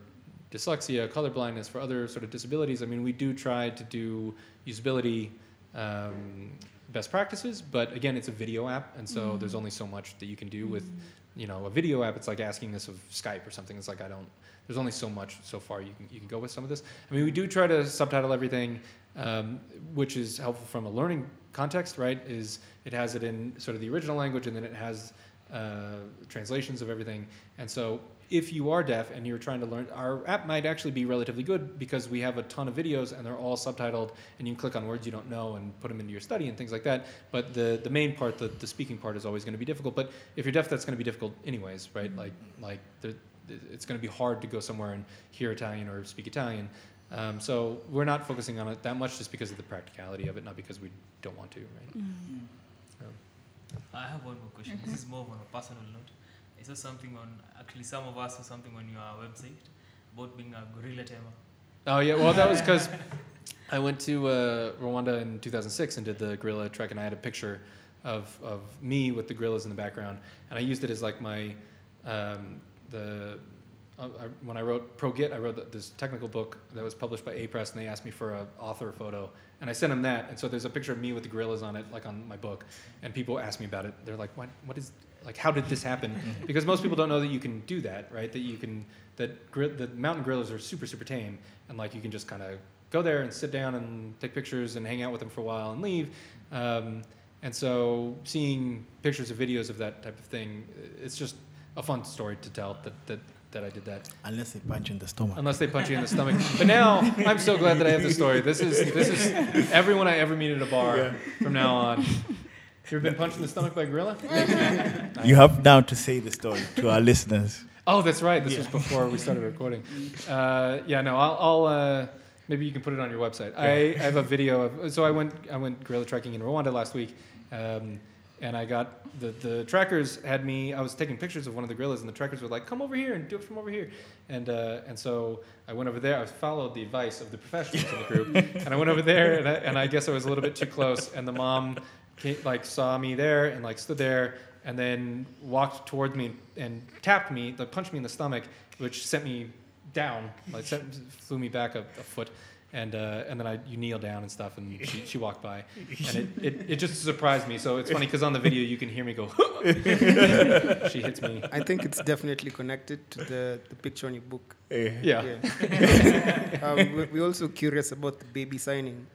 dyslexia, colorblindness, for other sort of disabilities, I mean, we do try to do usability um, best practices, but again, it's a video app, and so there's only so much that you can do with, you know, a video app. It's like asking this of Skype or something. It's like I don't. There's only so much so far you can you can go with some of this. I mean, we do try to subtitle everything, um, which is helpful from a learning context, right? Is it has it in sort of the original language, and then it has uh, translations of everything. And so, if you are deaf and you're trying to learn, our app might actually be relatively good because we have a ton of videos and they're all subtitled, and you can click on words you don't know and put them into your study and things like that. But the the main part, the, the speaking part, is always going to be difficult. But if you're deaf, that's going to be difficult anyways, right? Like like there, it's going to be hard to go somewhere and hear Italian or speak Italian. Um, so we're not focusing on it that much just because of the practicality of it, not because we don't want to, right? So, I have one more question. This is more on a personal note. I saw something on, actually, some of us saw something on your website about being a gorilla tamer. Oh yeah, well that was because I went to uh, Rwanda in 2006 and did the gorilla trek, and I had a picture of of me with the gorillas in the background, and I used it as like my um, the. Uh, I, when I wrote ProGit, I wrote this technical book that was published by Apress, and they asked me for an author photo, and I sent him that, and so there's a picture of me with the gorillas on it, like on my book, and people ask me about it. They're like, "What? What is? Like, how did this happen?" because most people don't know that you can do that, right? That you can that gri- the mountain gorillas are super super tame, and like you can just kind of go there and sit down and take pictures and hang out with them for a while and leave. Um, and so seeing pictures or videos of that type of thing, it's just a fun story to tell that that, that I did that. Unless they punch you in the stomach. Unless they punch you in the stomach. But now I'm so glad that I have this story. This is this is everyone I ever meet at a bar from now on. You ever been punched in the stomach by a gorilla? You have now to say the story to our listeners. Oh, that's right. This was before we started recording. Uh, yeah, no, I'll, I'll uh, maybe you can put it on your website. I, I have a video of. So I went I went gorilla trekking in Rwanda last week, um, and I got the the trackers had me. I was taking pictures of one of the gorillas, and the trackers were like, "Come over here and do it from over here," and uh, and so I went over there. I followed the advice of the professionals in the group, and I went over there, and I, and I guess I was a little bit too close, and the mom came, like saw me there and like stood there and then walked towards me and tapped me, like punched me in the stomach, which sent me down, like sent, flew me back a, a foot. And, uh, and then I, you kneel down and stuff, and she, she walked by. And it, it, it just surprised me. So it's funny because on the video you can hear me go, she hits me. I think it's definitely connected to the, the picture on your book. Yeah. Yeah. um, we- we're also curious about the baby signing.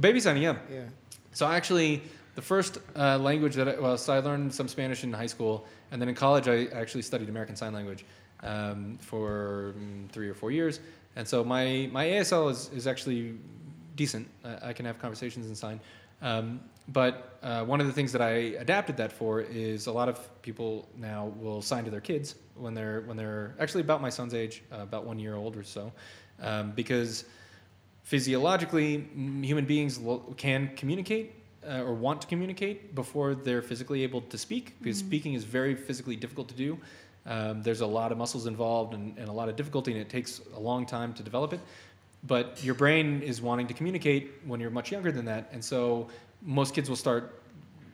Baby signing, yeah. Yeah. So actually, the first uh, language that I, well, so I learned some Spanish in high school, and then in college I actually studied American Sign Language um, for mm, three or four years. And so my my ASL is is actually decent. I, I can have conversations in sign. Um, but uh, one of the things that I adapted that for is a lot of people now will sign to their kids when they're when they're actually about my son's age, uh, about one year old or so, um, because physiologically human beings lo- can communicate uh, or want to communicate before they're physically able to speak because speaking is very physically difficult to do um, there's a lot of muscles involved and, and a lot of difficulty and it takes a long time to develop it but your brain is wanting to communicate when you're much younger than that and so most kids will start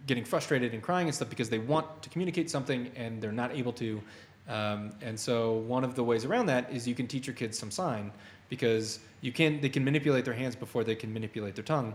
getting frustrated and crying and stuff because they want to communicate something and they're not able to. Um, and so one of the ways around that is you can teach your kids some sign because you can they can manipulate their hands before they can manipulate their tongue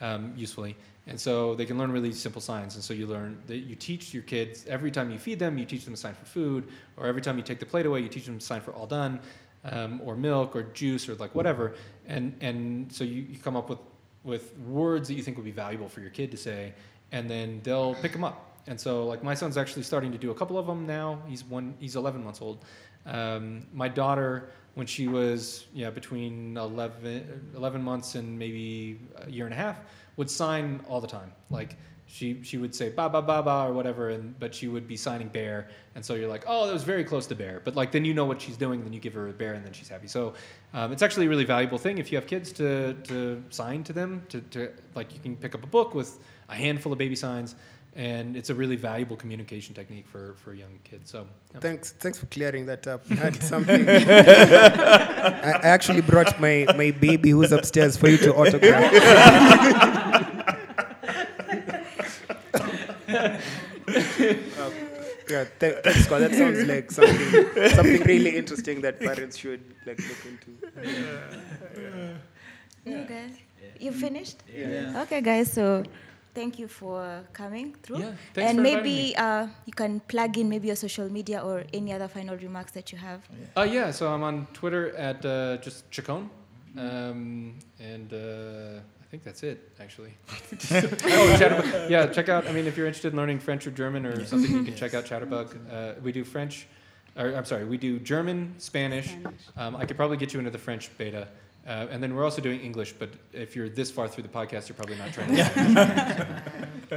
um, usefully. And so they can learn really simple signs. And so you learn that you teach your kids every time you feed them, you teach them a sign for food, or every time you take the plate away, you teach them a sign for all done, um, or milk, or juice, or like whatever. And and so you, you come up with with words that you think would be valuable for your kid to say, and then they'll pick them up. And so, like my son's actually starting to do a couple of them now. He's one. He's 11 months old. Um, my daughter, when she was yeah between 11, 11 months and maybe a year and a half, would sign all the time. Like she she would say ba ba ba ba or whatever, and but she would be signing bear. And so you're like, oh, that was very close to bear. But like then you know what she's doing, then you give her a bear, and then she's happy. So um, it's actually a really valuable thing if you have kids to to sign to them. To, to like you can pick up a book with a handful of baby signs. And it's a really valuable communication technique for, for young kids. So, yeah. Thanks, thanks for clearing that up. I had something. I I actually brought my, my baby who's upstairs for you to autograph. Um, yeah, th- thanks, Scott. That sounds like something, something really interesting that parents should like look into. You guys, you finished? Yeah. Okay, guys. So, thank you for coming through. Yeah, thanks and for maybe me. uh, you can plug in maybe your social media or any other final remarks that you have. Uh, yeah, so I'm on Twitter at uh, just Chacon. Um, and uh, I think that's it, actually. oh, Chatterbug. Yeah, check out, I mean, if you're interested in learning French or German or something, you can check out Chatterbug. Uh, we do French, or I'm sorry, we do German, Spanish. Spanish. Um, I could probably get you into the French beta. Uh, and then we're also doing English, but if you're this far through the podcast, you're probably not trying to.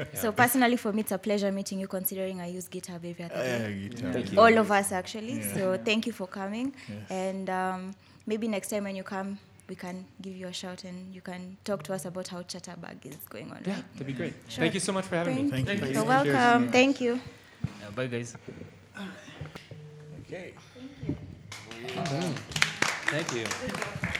So, personally, for me, it's a pleasure meeting you considering I use GitHub every other day. Thank you. All of us, actually. Yeah. So, thank you for coming. Yes. And um, maybe next time when you come, we can give you a shout and you can talk to us about how Chatterbug is going on. Yeah, right? that'd be great. Sure. Thank you so much for having me. Thank Thank you. You're welcome. Thank you. Uh, bye, guys. Okay. Thank you. Yes.